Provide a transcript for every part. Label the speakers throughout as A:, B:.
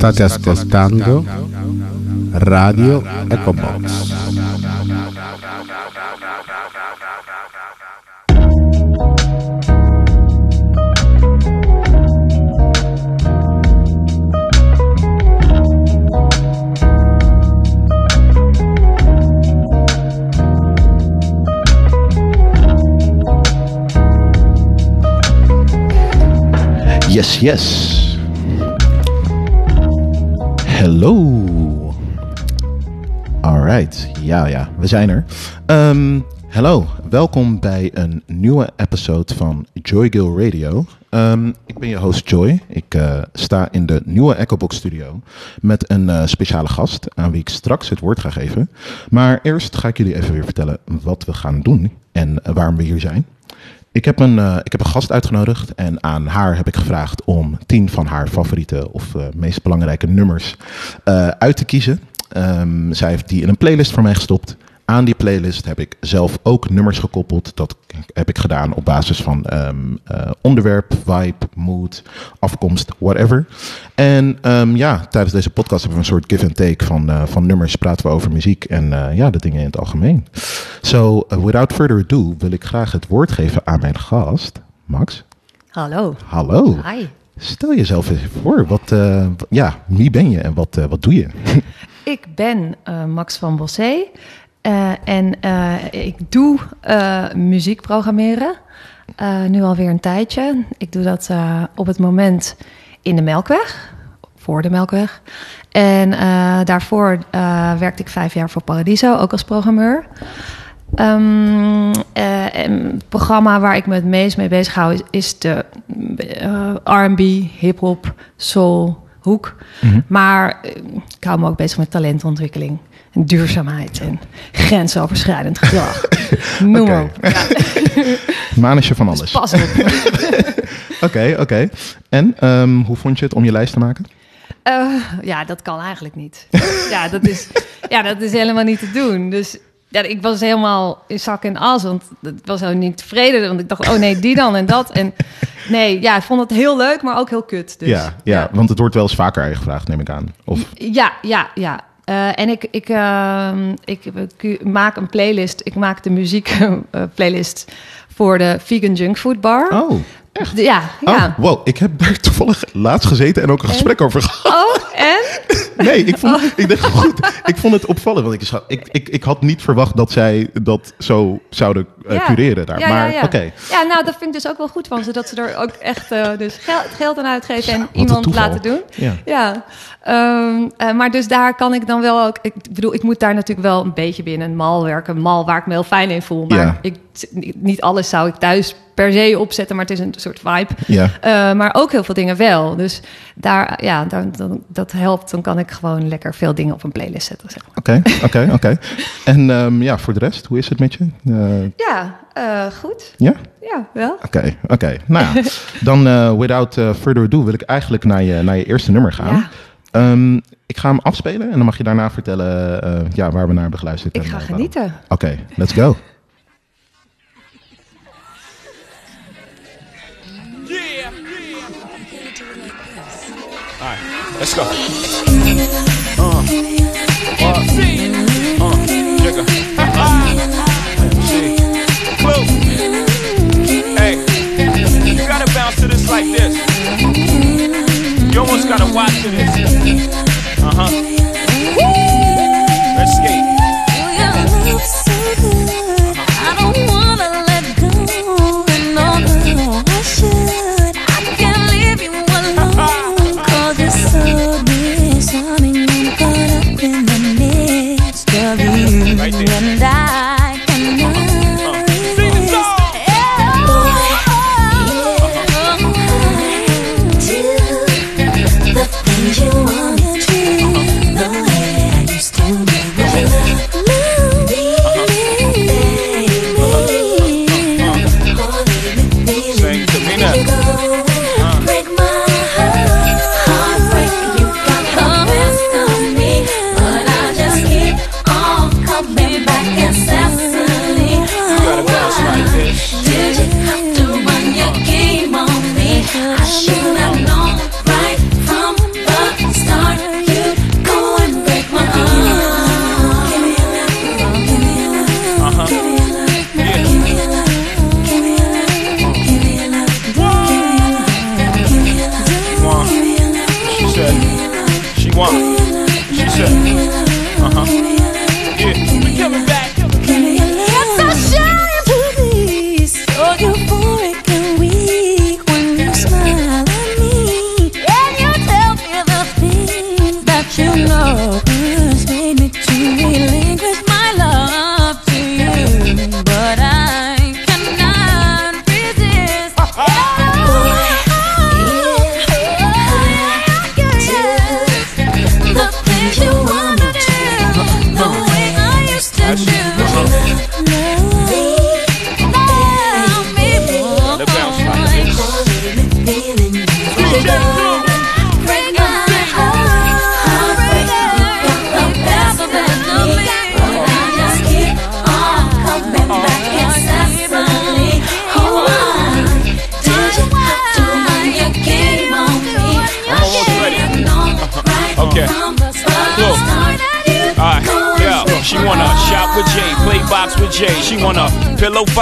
A: State ascoltando Radio Ecobox.
B: Yes, yes. Hello. Alright, ja, ja, we zijn er. Ehm, hallo, welkom bij een nieuwe episode van Joy Gill Radio. Ehm, ik ben je host Joy. Ik eh, sta in de nieuwe Echobox studio met een eh, speciale gast aan wie ik straks het woord ga geven. Maar eerst ga ik jullie even weer vertellen wat we gaan doen en eh, waarom we hier zijn. Ik heb, een, eh, ik heb een gast uitgenodigd en aan haar heb ik gevraagd om tien van haar favoriete of eh, meest belangrijke nummers eh, uit te kiezen. Ehm, zij heeft die in een playlist voor mij gestopt. Aan die playlist heb ik zelf ook nummers gekoppeld. Dat heb ik gedaan op basis van ehm, eh, onderwerp, vibe, mood, afkomst, whatever. En ehm, ja, tijdens deze podcast hebben we een soort give and take van, eh, van nummers. Praten we over muziek en eh, ja, de dingen in het algemeen. So, without further ado, wil ik graag het woord geven aan mijn gast, Max.
C: Hallo.
B: Hallo.
C: Hi.
B: Stel jezelf even voor. Wat, ja, wie ben je en wat, wat doe je?
C: Ik ben Max van Bossé eh, en eh, ik doe eh, muziek programmeren. Nu alweer een tijdje. Ik doe dat op het moment in de Melkweg, voor de Melkweg. En daarvoor werkte ik vijf jaar voor Paradiso, ook als programmeur. Ehm, eh, en het programma waar ik me het meest mee bezig hou is, is de R&B, hip-hop, soul hoek. Maar eh, ik hou me ook bezig met talentontwikkeling en duurzaamheid en grensoverschrijdend gedrag. Noem maar op. Ja,
B: Manusje van alles.
C: pas op.
B: Oké, oké. En ehm, hoe vond je het om je lijst te maken?
C: Eh, ja, dat kan eigenlijk niet. Ja, dat is, ja, dat is helemaal niet te doen. Dus ja, ik was helemaal in zak en as, want ik was ook niet tevreden. Want ik dacht, oh nee, die dan en dat. En nee, ja, ik vond het heel leuk, maar ook heel kut. Dus,
B: ja, ja, want het wordt wel eens vaker aan je gevraagd, neem ik aan. Of,
C: Ja, ja, ja. Eh, en ik, ik, ehm, ik, ik maak een playlist. Ik maak de muziek eh, playlist voor de Vegan Junk Food Bar.
B: oh,
C: De- Ja, ja.
B: oh, wow. Ik heb daar toevallig laatst gezeten en ook een gesprek over gehad.
C: Oh, en?
B: Nee, ik vond, ik dacht goed. Ik vond het opvallend, want ik, ik, ik, ik had niet verwacht dat zij dat zo zouden eh,
C: Ja.
B: cureren daar.
C: Ja,
B: maar
C: ja, ja.
B: oké.
C: Ja, nou, dat vind ik dus ook wel goed van ze. Dat ze er ook echt dus geld, geld aan uitgeven en iemand laten doen.
B: Ja.
C: Ehm, eh, maar dus daar kan ik dan wel ook... Ik bedoel, ik moet daar natuurlijk wel een beetje binnen een mal werken. Een mal waar ik me heel fijn in voel. Maar
B: Ja.
C: ik, niet alles zou ik thuis per se opzetten, maar het is een soort vibe.
B: Ja.
C: Eh, maar ook heel veel dingen wel. Dus daar, ja, dan, dat helpt. Dan kan ik gewoon lekker veel dingen op een playlist zetten.
B: Oké, oké, oké. En ehm, ja, voor de rest, hoe is het met je? Eh,
C: Ja, goed.
B: ja?
C: Ja, wel.
B: Oké, oké. Nou ja, dan without further ado wil ik eigenlijk naar je, naar je eerste nummer gaan.
C: Ja.
B: Ehm, ik ga hem afspelen en dan mag je daarna vertellen eh, ja, waar we naar hebben geluisterd.
C: Ik
B: en,
C: ga
B: waarom.
C: genieten.
B: Oké, let's go.
D: Yeah. All right, let's go. Uh, uh, uh. Hey, you gotta bounce to this like this. Gotta watch this. Uh huh. Let's skate.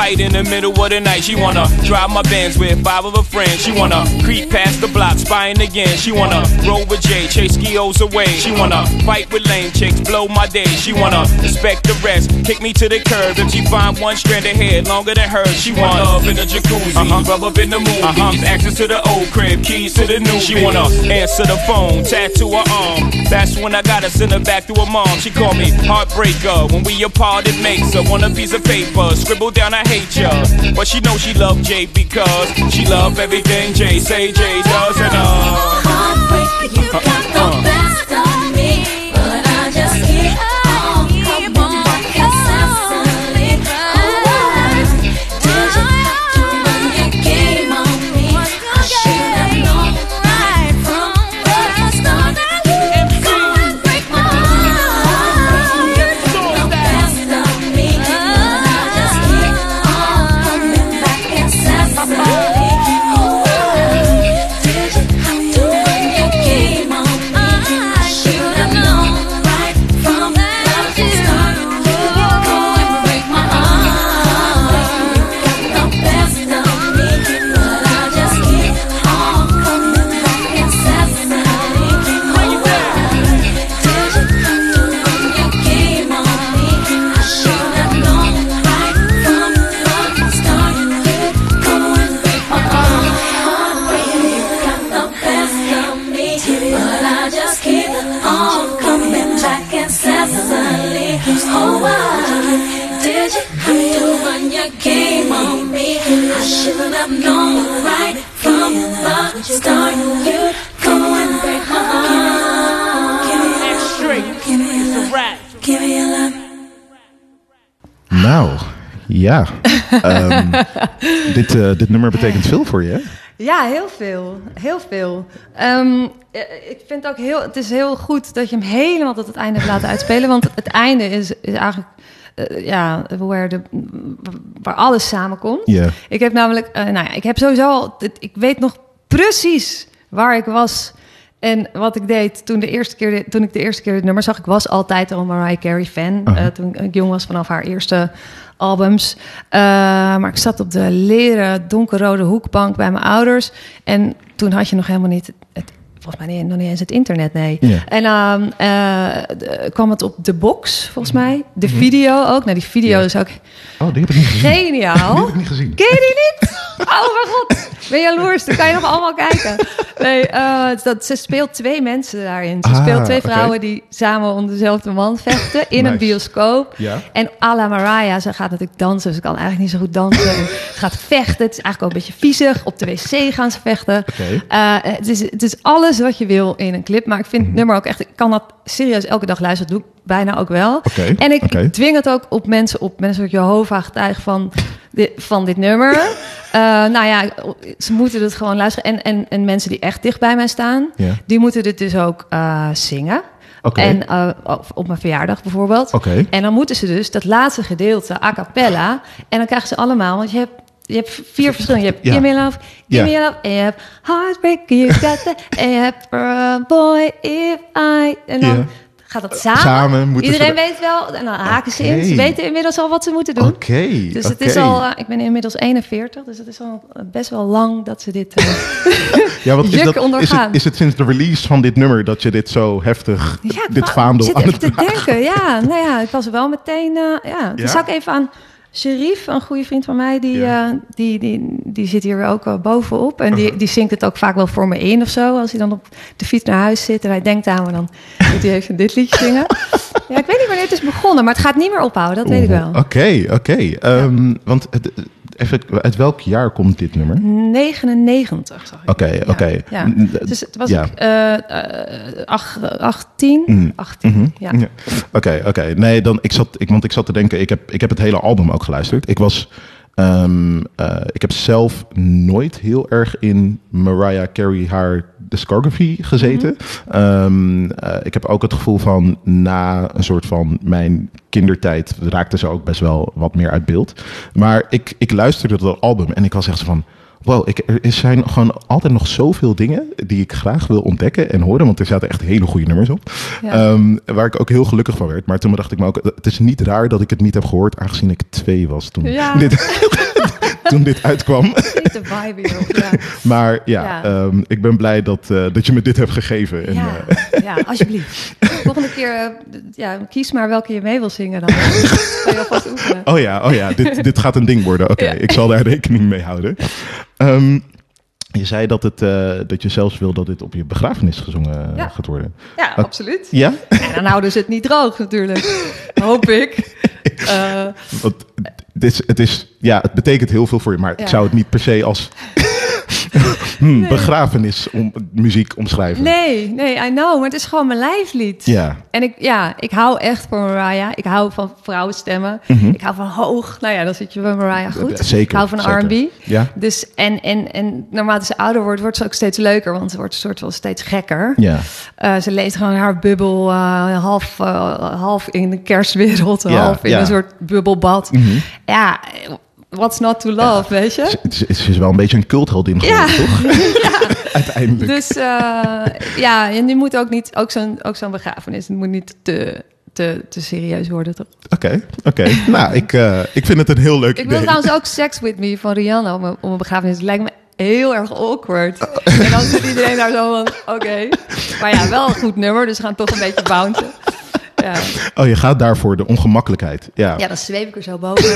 D: Fight in the middle of the night. She wanna drive my Benz with five of her friends. She wanna creep past the block, spying again. She wanna roll with Jay, chase skios away. She wanna fight with lame chicks, blow my day. She wanna respect the rest, kick me to the curb. If she find one strand of hair longer than hers, she wanna love in the jacuzzi, uh-huh. rub up in the movies, uh-huh. access to the old crib, keys to the new. She wanna answer the phone, tattoo her arm. That's when I gotta send her back to her mom. She called me heartbreaker. When we apart, it makes her want a piece of paper. Scribble down, I hate ya. But she knows she love Jay because she love everything Jay say Jay does and uh.
B: Dit, nummer betekent veel voor je, hè?
C: Ja, heel veel. Heel veel. Ehm, eh, ik vind ook heel, het is heel goed dat je hem helemaal tot het einde hebt laten uitspelen. Want het einde is, is eigenlijk eh, ja, waar, de, waar alles samenkomt. Ik heb namelijk, eh, nou ja, ik heb sowieso al, ik weet nog precies waar ik was en wat ik deed toen, de eerste keer, toen ik de eerste keer dit nummer zag. Ik was altijd al een Mariah Carey fan, eh, toen ik jong was vanaf haar eerste albums. Eh, maar ik zat op de leren donkerrode hoekbank bij mijn ouders en toen had je nog helemaal niet het Volgens mij nog niet eens het internet, nee.
B: Ja.
C: En dan kwam het op de box, volgens mij. De video ook. Nou, die video
B: Ja.
C: is ook
B: Oh, die heb ik niet gezien.
C: geniaal.
B: Die heb ik niet gezien.
C: Ken je die niet? Oh mijn god, ben jaloers? Dan kan je nog allemaal kijken. Nee, eh, dat, ze speelt twee mensen daarin. Ze
B: Ah,
C: speelt twee vrouwen die samen om dezelfde man vechten in een bioscoop.
B: Ja.
C: En à la Mariah, ze gaat natuurlijk dansen. Ze kan eigenlijk niet zo goed dansen. En ze gaat vechten. Het is eigenlijk ook een beetje viezig. Op de wc gaan ze vechten. Eh, het, is, het is alles wat je wil in een clip. Maar ik vind het nummer ook echt... Ik kan dat serieus elke dag luisteren. Doe ik bijna ook wel. En ik dwing het ook op mensen op. Mensen soort Jehovah getuigen van, dit, van dit nummer. Eh, nou ja, ze moeten het gewoon luisteren. En, en, en mensen die echt dicht bij mij staan... Die moeten dit dus ook eh, zingen.
B: Oké.
C: En eh, op- mijn verjaardag bijvoorbeeld.
B: Oké.
C: En dan moeten ze dus dat laatste gedeelte a cappella. En dan krijgen ze allemaal, want je hebt, je hebt vier verschillende. Je hebt
B: Ja.
C: Give Me Love, Give. Me Love. En je hebt Heartbreak, You Got That. en je hebt uh, Boy If I. En dan gaat dat samen.
B: Samen moeten ze
C: Iedereen
B: er-
C: weet wel. En dan haken ze in. Ze weten inmiddels al wat ze moeten doen.
B: Oké.
C: Dus het is al, eh, ik ben inmiddels 41, dus het is al best wel lang dat ze dit. eh,
B: Ja, wat is, dat, het, is het sinds de release van dit nummer dat je dit zo heftig,
C: Ja,
B: dit vaandel
C: ik zit even te denken. Ja, nou ja, ik was wel meteen. eh, ja,
B: Ja?
C: dus zou ik even aan Sherif, een goede vriend van mij, die,
B: Ja.
C: eh, die, die, die zit hier ook bovenop. En die, die zingt het ook vaak wel voor me in of zo. Als hij dan op de fiets naar huis zit en hij denkt aan me, dan moet hij even dit liedje zingen. Ja, ik weet niet wanneer het is begonnen, maar het gaat niet meer ophouden, dat weet ik wel.
B: Oké, oké. Ehm, Want het, even, uit welk jaar komt dit nummer?
C: 99, zag ik.
B: Oké, oké.
C: Ja, Dus het was
B: ja.
C: ik, eh, eh, ach- 18?
B: Mm.
C: 18,
B: Mhm.
C: ja.
B: Ja. Oké, oké. Nee, dan, ik, zat, ik, want ik zat te denken, ik heb, ik heb het hele album ook geluisterd. Ik was... ehm, eh, ik heb zelf nooit heel erg in Mariah Carey haar discography gezeten. Ehm, eh, ik heb ook het gevoel van na een soort van mijn kindertijd raakte ze ook best wel wat meer uit beeld. Maar ik, ik luisterde dat album en ik was echt zo van. Wow, ik, er zijn gewoon altijd nog zoveel dingen die ik graag wil ontdekken en horen. Want er zaten echt hele goede nummers op.
C: Ja.
B: Ehm, waar ik ook heel gelukkig van werd. Maar toen dacht ik me ook, het is niet raar dat ik het niet heb gehoord, aangezien ik twee was toen,
C: Ja.
B: dit, toen dit uitkwam.
C: De vibe hierop, ja.
B: Maar ja,
C: Ja.
B: ehm, ik ben blij dat, eh, dat je me dit hebt gegeven. En,
C: ja,
B: eh,
C: ja, alsjeblieft. Volgende keer, eh, ja, kies maar welke je mee wil zingen dan. Je oefenen.
B: oh ja, oh ja dit, dit gaat een ding worden. Oké, ik zal daar rekening mee houden. Ehm, je zei dat, het, eh, dat je zelfs wil dat dit op je begrafenis gezongen eh,
C: Ja.
B: gaat worden.
C: Ja, absoluut.
B: Ja?
C: En dan houden ze het niet droog natuurlijk. Hoop ik. Eh,
B: het, is, het, is, ja, het betekent heel veel voor je, maar ik zou het niet per se als hmm, begrafenis om, muziek omschrijven.
C: nee, nee, I know. Maar het is gewoon mijn lijflied.
B: Ja,
C: En ik, ja, ik hou echt van Mariah. Ik hou van vrouwenstemmen. Ik hou van hoog. Nou ja, dan zit je bij Mariah goed.
B: Mhm. Zeker,
C: Ik hou van. R&B.
B: Ja.
C: Dus, en, en, en naarmate ze ouder wordt, wordt ze ook steeds leuker. Want ze wordt een soort van steeds gekker.
B: ja.
C: Eh, ze leest gewoon haar bubbel uh, half, uh, half in de kerstwereld,
B: Ja,
C: half in
B: ja.
C: een soort bubbelbad.
B: Mhm.
C: Ja, what's not to love, weet je?
B: Het is, het is wel een beetje een cultheldin
C: Ja.
B: geworden, toch? Uiteindelijk.
C: Dus uh, ja, en die moet ook niet, ook zo'n ook zo'n begrafenis, het moet niet te, te, te serieus worden, toch?
B: Oké, oké. nou, ik, uh, ik vind het een heel leuk
C: Ik
B: idee.
C: wil trouwens ook Sex With Me van Rihanna op mijn begrafenis. Het lijkt me heel erg awkward. En dan zit iedereen daar zo van, oké. Maar ja, wel een goed nummer, dus we gaan toch een beetje bouncen. Ja.
B: Oh, je gaat daarvoor de ongemakkelijkheid. Ja.
C: ja, dan zweef ik er zo boven.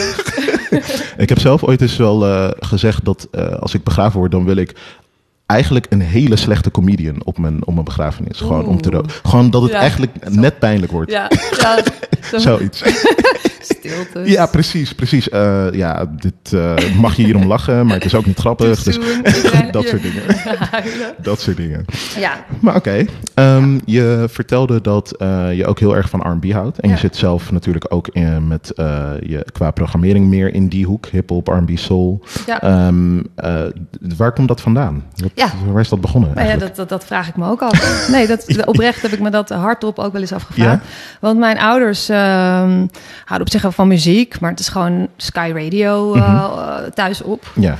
B: Ik heb zelf ooit eens wel uh, gezegd dat uh, als ik begraven word, dan wil ik eigenlijk een hele slechte comedian op mijn, op mijn begrafenis. Gewoon, om te Gewoon dat het
C: Ja.
B: eigenlijk net pijnlijk wordt.
C: Ja, ja zo.
B: Zoiets.
C: Stilte.
B: Ja, precies, precies. Uh, ja, dit uh, mag je hierom lachen, maar het is ook niet grappig. Dus, dat soort dingen. dat soort dingen.
C: Ja.
B: Maar oké, okay. um, je vertelde dat uh, je ook heel erg van R&B houdt. En
C: Ja.
B: je zit zelf natuurlijk ook in, met je qua programmering meer in die hoek. Hip-hop, R&B, soul.
C: Ja.
B: Um, waar komt dat vandaan? Wat,
C: Ja.
B: Waar is dat begonnen?
C: Nou ja, dat, dat, dat, vraag ik me ook af. Nee, dat, oprecht heb ik me dat hardop ook wel eens afgevraagd.
B: Ja?
C: Want mijn ouders houden op wel van muziek, maar het is gewoon Sky Radio uh,
B: Mhm.
C: uh, thuis op.
B: Ja.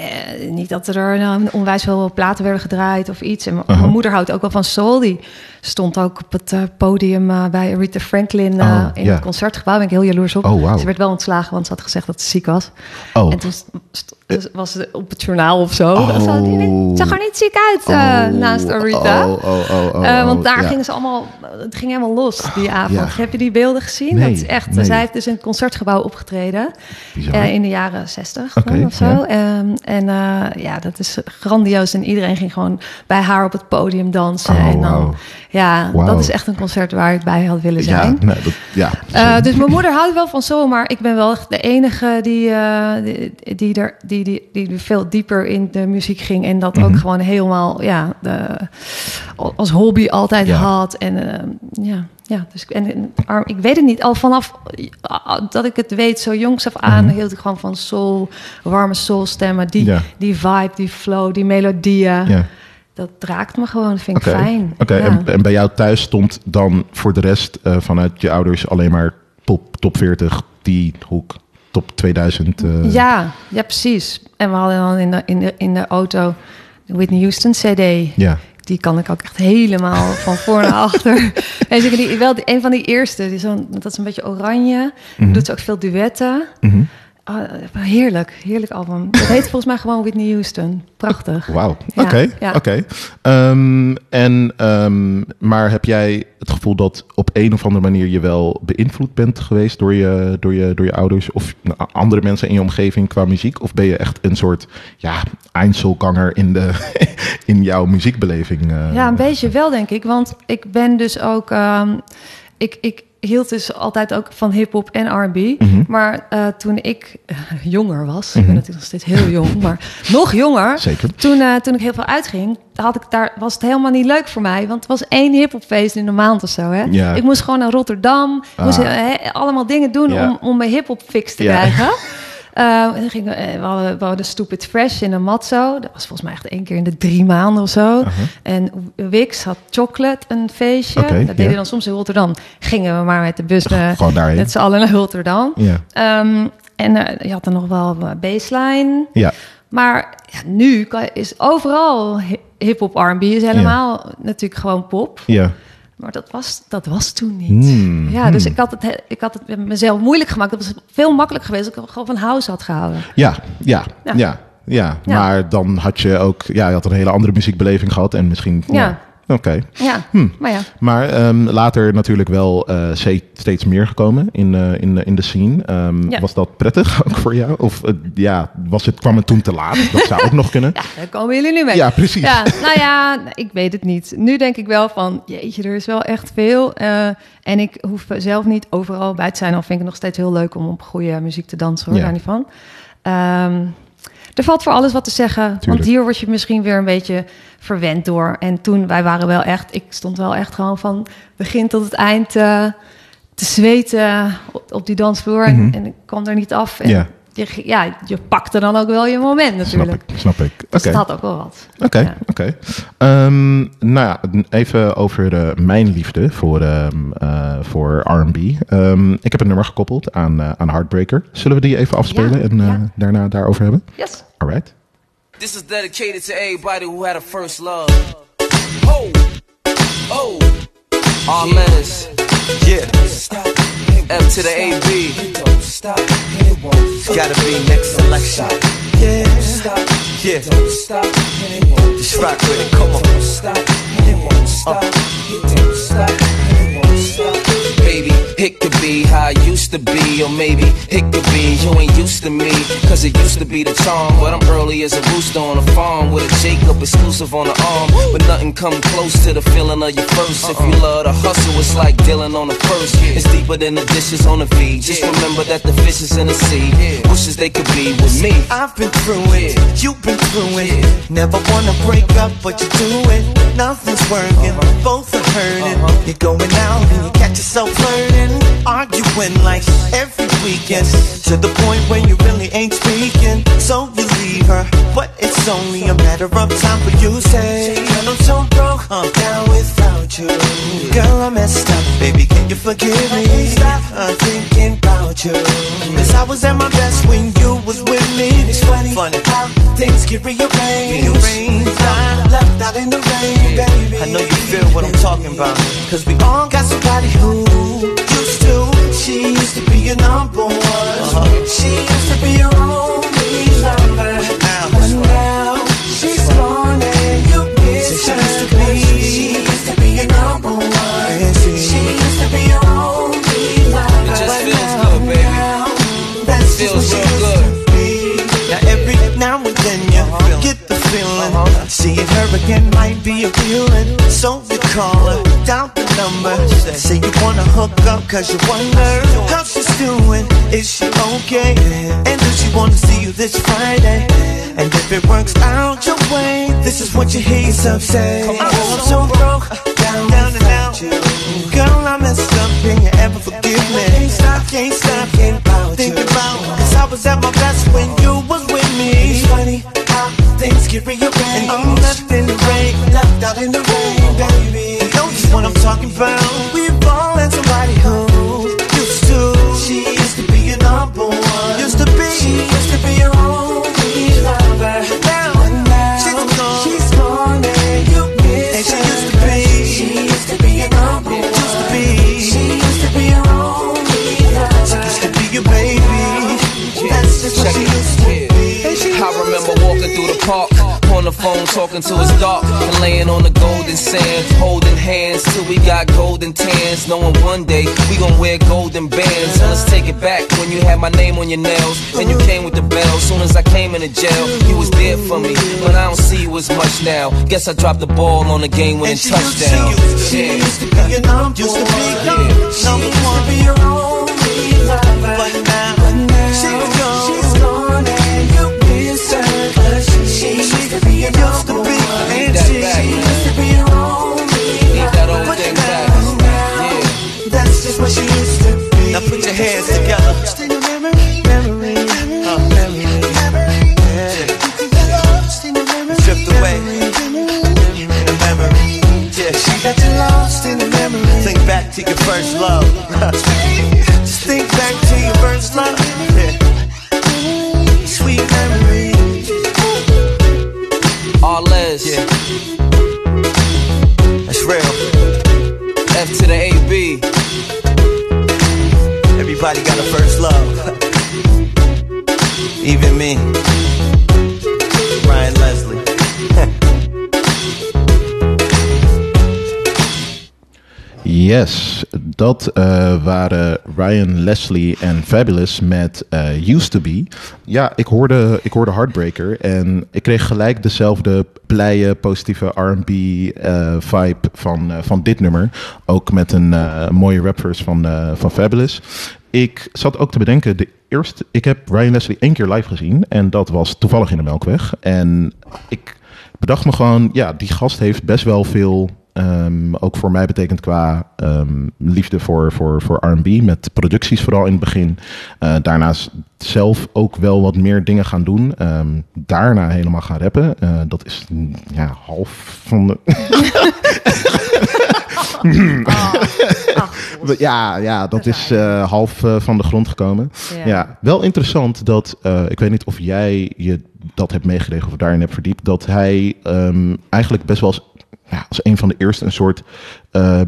C: Uh, niet dat er uh, onwijs veel platen werden gedraaid of iets. En
B: Uh-huh.
C: mijn moeder houdt ook wel van soul. Die stond ook op het uh, podium uh, bij Rita Franklin
B: Oh,
C: in het concertgebouw. Daar ben ik heel jaloers op.
B: Oh, wauw.
C: Ze werd wel ontslagen, want ze had gezegd dat ze ziek was.
B: Oh.
C: En toen st- st- was ze op het journaal of zo.
B: Oh.
C: Zag, niet, zag er niet ziek uit uh,
B: Oh,
C: naast Arita.
B: Oh, oh,
C: Uh, want daar
B: ja.
C: gingen ze allemaal, het ging helemaal los die avond.
B: Ja.
C: Heb je die beelden gezien?
B: Nee,
C: dat is echt,
B: nee.
C: Zij heeft dus in het concertgebouw opgetreden uh, in de jaren zestig
B: Oké,
C: of zo.
B: ja.
C: Um, en ja, dat is grandioos. En iedereen ging gewoon bij haar op het podium dansen. En dan, ja, dat is echt een concert waar ik bij had willen
B: Ja,
C: zijn.
B: nee, dat, ja.
C: Dus mijn moeder houdt wel van soul, maar ik ben wel echt de enige die, die, die, er, die, die, die veel dieper in de muziek ging. En dat
B: Mhm.
C: ook gewoon helemaal ja, de, als hobby altijd
B: Ja.
C: had. En uh, ja, ja, dus en, en, arm- ik weet het niet. Al vanaf uh, dat ik het weet, zo jongs af aan,
B: Mhm.
C: hield ik gewoon van soul, warme soulstemmen. Die,
B: Ja.
C: die vibe, die flow, die melodieën.
B: ja.
C: Dat raakt me gewoon, dat vind ik fijn.
B: Oké, en, en bij jou thuis stond dan voor de rest uh, vanuit je ouders alleen maar top, top 40, die hoek, top 2000. Uh...
C: Ja, ja, precies. En we hadden dan in de, in de, in de auto de Whitney Houston CD.
B: Ja.
C: Die kan ik ook echt helemaal van voor naar achter. En zeker die, wel die, een van die eerste. Die zo'n- dat is een beetje oranje.
B: Mhm.
C: Doet ze ook veel duetten.
B: Mhm.
C: Ah, heerlijk, heerlijk album. Het heet volgens mij gewoon Whitney Houston. Prachtig.
B: Wauw, oké. oké. Ehm, en, ehm, maar heb jij het gevoel dat op een of andere manier je wel beïnvloed bent geweest door je, door je, door je ouders of nou, andere mensen in je omgeving qua muziek? Of ben je echt een soort ja, Einzelganger in, de, in jouw muziekbeleving? eh?
C: Ja, een beetje wel, denk ik. Want ik ben dus ook. ehm, ik, ik hield dus altijd ook van hip-hop en RB.
B: Mhm.
C: Maar eh, toen ik eh, jonger was, ik ben natuurlijk nog steeds heel jong, maar nog jonger.
B: Zeker.
C: Toen, eh, toen ik heel veel uitging, had ik daar, was het helemaal niet leuk voor mij. Want het was één hip-hopfeest in de maand of zo. Hè?
B: Ja.
C: Ik moest gewoon naar Rotterdam. Ik
B: Ah.
C: moest eh, allemaal dingen doen
B: Ja.
C: om, om mijn hip-hop fix te
B: Ja.
C: krijgen. Eh, gingen, we- eh, we, hadden, we hadden Stupid Fresh in een matzo. Dat was volgens mij echt één keer in de drie maanden of zo. En Wix had Chocolate, een feestje. Dat deden we dan soms in Rotterdam. Gingen we maar met de bus naar,
B: Gewoon daarheen.
C: met z'n allen naar Rotterdam.
B: Ja.
C: Ehm, en eh, je had dan nog wel eh, baseline.
B: Ja.
C: Maar ja, nu kan, is overal hi- hip-hop R&B is helemaal natuurlijk gewoon pop.
B: Ja.
C: Maar dat was, dat was toen niet.
B: Hmm,
C: Ja, dus ik had, het, he- ik had het mezelf moeilijk gemaakt. Dat was veel makkelijker geweest als ik gewoon van house had gehouden.
B: Ja, ja, ja,
C: Ja.
B: ja.
C: Ja.
B: Maar dan had je ook, ja, je had een hele andere muziekbeleving gehad en misschien.
C: Ja.
B: Oké.
C: Ja,
B: Hm.
C: maar ja.
B: Maar ehm, later natuurlijk wel se- steeds meer gekomen in, eh, in, de- in de scene. Ehm,
C: Ja.
B: Was dat prettig ook voor jou? Of eh, ja, was het, kwam het toen te laat? Dat zou ook nog kunnen.
C: Ja, daar komen jullie nu mee.
B: Ja, precies.
C: Ja, nou ja, ik weet het niet. Nu denk ik wel van, jeetje, er is wel echt veel. en ik hoef zelf niet overal bij te zijn. Al vind ik het nog steeds heel leuk om op goede muziek te dansen, hoor,
B: Ja.
C: daar niet van. Ehm, er valt voor alles wat te zeggen. Want hier word je misschien weer een beetje verwend door. En toen, wij waren wel echt... Ik stond wel echt gewoon van begin tot het eind eh, te zweten op, op die dansvloer. En, en ik kwam er niet af. En
B: Mhm. Ja.
C: Je, ja, je pakte dan ook wel je moment
B: Snap
C: natuurlijk.
B: ik, snap ik. Oké.
C: Dus dat had ook wel wat.
B: Oké,
C: Ja.
B: oké. Ehm, nou ja, even over eh, mijn liefde voor, ehm, eh, voor R&B. Ehm, ik heb een nummer gekoppeld aan, eh, aan Heartbreaker. Zullen we die even afspelen
C: Ja,
B: en eh,
C: ja.
B: daarna daarover hebben?
C: Yes.
B: Alright.
E: This is dedicated to everybody who had a first love. Oh, oh, menace. Yeah, F to the AB. It's gotta be next selection. Yeah, yeah. Just rock with it, come on. Baby, it could be how I used to be, or maybe it could be you ain't used to me. Cause it used to be the charm, but I'm early as a rooster on a farm with a Jacob exclusive on the arm. But nothing come close to the feeling of your first. If you uh-uh. love the hustle, it's like dealing on the first. It's deeper than the dishes on the feed. Just remember that the fish is in the sea. Wishes they could be with me.
F: I've been through it, you've been through it. Never wanna break up, but you do it. Nothing's working, uh-huh. both are hurting. Uh-huh. You're going out and you catch yourself flirting, arguing like every weekend. To the point where you really ain't speaking. So you leave her, but it's only a matter of time for you to say, Girl, I'm so broke, I'm down without you. Girl, I messed up, baby, can you forgive me? Stop uh, thinking about you. Cause I was at my best when you was with me. It's funny, funny how things get rearranged. rearranged. I'm left out in the rain, baby.
E: I know you feel what I'm talking about.
F: Cause we all got somebody who used to. She used to be your number one. She used to be your only mis hombres. Feeling Seeing her again might be appealing So you call her, down the number. Say you wanna hook up cause you wonder How she's doing, is she okay? And does she wanna see you this Friday? And if it works out your way This is what you hear yourself say. Oh, I'm so broke, down, down and out. Girl, I messed up, can you ever forgive me? Can't stop, can't stop, can't about Think about, cause I was at my best when you was with me. It's funny things get rearranged. And I'm left in the rain, left out in the rain, baby. Don't You know what I'm talking about? We've all had somebody who
E: talking to dark and laying on the golden sand, holding hands till we got golden tans. Knowing one day we gon' wear golden bands. So let's take it back when you had my name on your nails and you came with the bell. Soon as I came into jail, you was there for me, but I don't see you as much now. Guess I dropped the ball on the game winning
F: And she she
E: touchdown.
F: she
E: Yeah.
F: used to be your number used to be
E: Yeah.
F: number one. Be your only lover. But now. She's gone what she used to be. Now put your hands together. Memory, uh, memory, yeah. Drift away in the memory. Yeah, she got you lost in the memory. Think back to your first love. Just think back to your first love. Yeah. Sweet memory.
E: Arles,
F: Yeah. That's real.
E: F to the AB.
F: Got a first love. Even me. Ryan Leslie.
B: Yes, dat eh, waren Ryan Leslie en Fabulous met eh, Used to Be. Ja, ik hoorde, ik hoorde Heartbreaker en ik kreeg gelijk dezelfde blije, positieve R&B eh, vibe van, van dit nummer. Ook met een mooie rapverse van, van Fabulous. Ik zat ook te bedenken, de eerste, ik heb Ryan Leslie één keer live gezien en dat was toevallig in de Melkweg. En ik bedacht me gewoon, ja, die gast heeft best wel veel, ehm, ook voor mij betekent qua ehm, liefde voor, voor, voor R&B, met producties vooral in het begin. Eh, daarnaast zelf ook wel wat meer dingen gaan doen. Ehm, daarna helemaal gaan rappen. Eh, dat is ja, half van de... Ja, ja, dat is eh, half eh, van de grond gekomen.
C: Ja.
B: Ja, wel interessant dat, eh, ik weet niet of jij je dat hebt meegekregen of daarin hebt verdiept, dat hij ehm, eigenlijk best wel als, ja, als een van de eerste een soort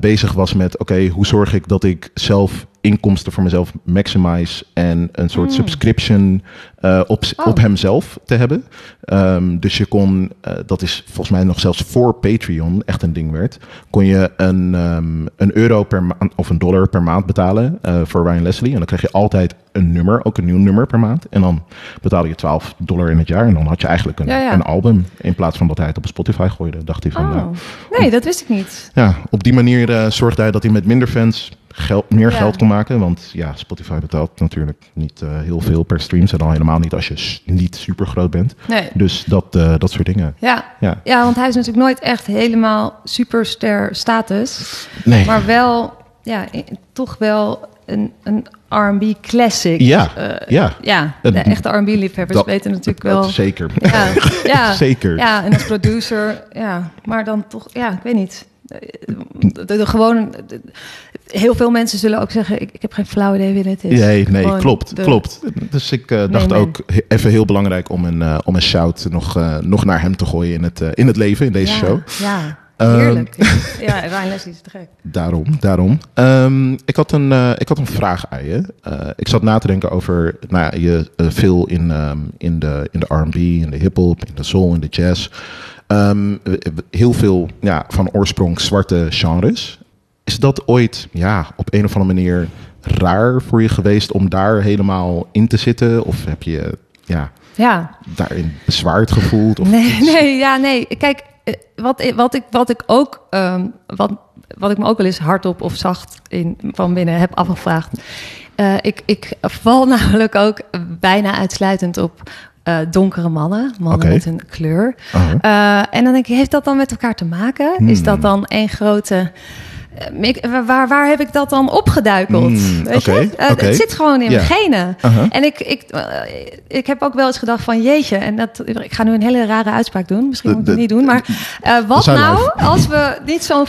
B: bezig was met, oké, hoe zorg ik dat ik zelf inkomsten voor mezelf maximize en een soort subscription eh, op,
C: Oh.
B: op hemzelf te hebben. Ehm, dus je kon, eh, dat is volgens mij nog zelfs voor Patreon echt een ding werd, kon je een, ehm, een euro per maand of een dollar per maand betalen eh, voor Ryan Leslie. En dan kreeg je altijd een nummer, ook een nieuw nummer per maand. En dan betaalde je 12 dollar in het jaar. En dan had je eigenlijk een,
C: Ja, ja.
B: een album. In plaats van dat hij het op Spotify gooide, dacht hij van...
C: Oh.
B: nou,
C: Nee, dat wist ik niet.
B: ja, op die manier zorgde hij dat hij met minder fans geld, meer
C: Ja.
B: geld kon maken. Want ja, Spotify betaalt natuurlijk niet eh, heel veel per stream. En dan helemaal niet als je niet super groot bent.
C: Nee.
B: Dus dat, eh, dat soort dingen.
C: Ja.
B: Ja.
C: ja, want hij is natuurlijk nooit echt helemaal superster status.
B: Nee.
C: Maar wel, ja, toch wel een, een R&B classic.
B: Ja,
C: Eh,
B: ja.
C: Ja, de echte R&B-liefhebbers
B: dat-
C: weten natuurlijk
B: dat
C: wel...
B: zeker.
C: Ja, ja,
B: Zeker.
C: Ja, en als producer, ja. Maar dan toch, ja, ik weet niet. De, de, de gewoon, de- heel veel mensen zullen ook zeggen... ik, ik heb geen flauw idee wie dit is.
B: Nee, nee, klopt, klopt. Dus ik eh, dacht ook he- even heel belangrijk om een, eh, om een shout nog, eh, nog naar hem te gooien in het, eh, in het leven, in deze
C: ja,
B: show.
C: Ja,
B: Ehm,
C: heerlijk. ja, Ryan Leslie is te gek.
B: Daarom, daarom. Ehm, ik, had een, eh, ik had een vraag aan je. Eh, ik zat na te denken over, nou ja, je eh, veel in, ehm, in de, in de R&B, in de hip-hop, in de soul, in de jazz. Ehm, eh, heel veel ja, van oorsprong zwarte genres. Is dat ooit ja, op een of andere manier raar voor je geweest om daar helemaal in te zitten? Of heb je ja,
C: Ja,
B: daarin bezwaard gevoeld? Of
C: Nee,
B: iets?
C: nee, ja, nee. Kijk, eh, wat, ik- wat, ik, wat ik ook, ehm, wat, wat ik me ook wel eens hardop of zacht in, van binnen heb afgevraagd. Eh, ik, ik val namelijk ook bijna uitsluitend op eh, donkere mannen, mannen met een kleur. Eh, en dan denk ik, heeft dat dan met elkaar te maken? Is dat dan één grote... eh, ik- waar, waar heb ik dat dan opgeduikeld?
B: Hmm,
C: Weet je? Het zit gewoon in
B: Ja.
C: mijn genen. En ik, ik, ik heb ook wel eens gedacht van jeetje, en dat, ik ga nu een hele rare uitspraak doen. Misschien moet ik het niet doen. Maar wat nou
B: live.
C: als we niet zo'n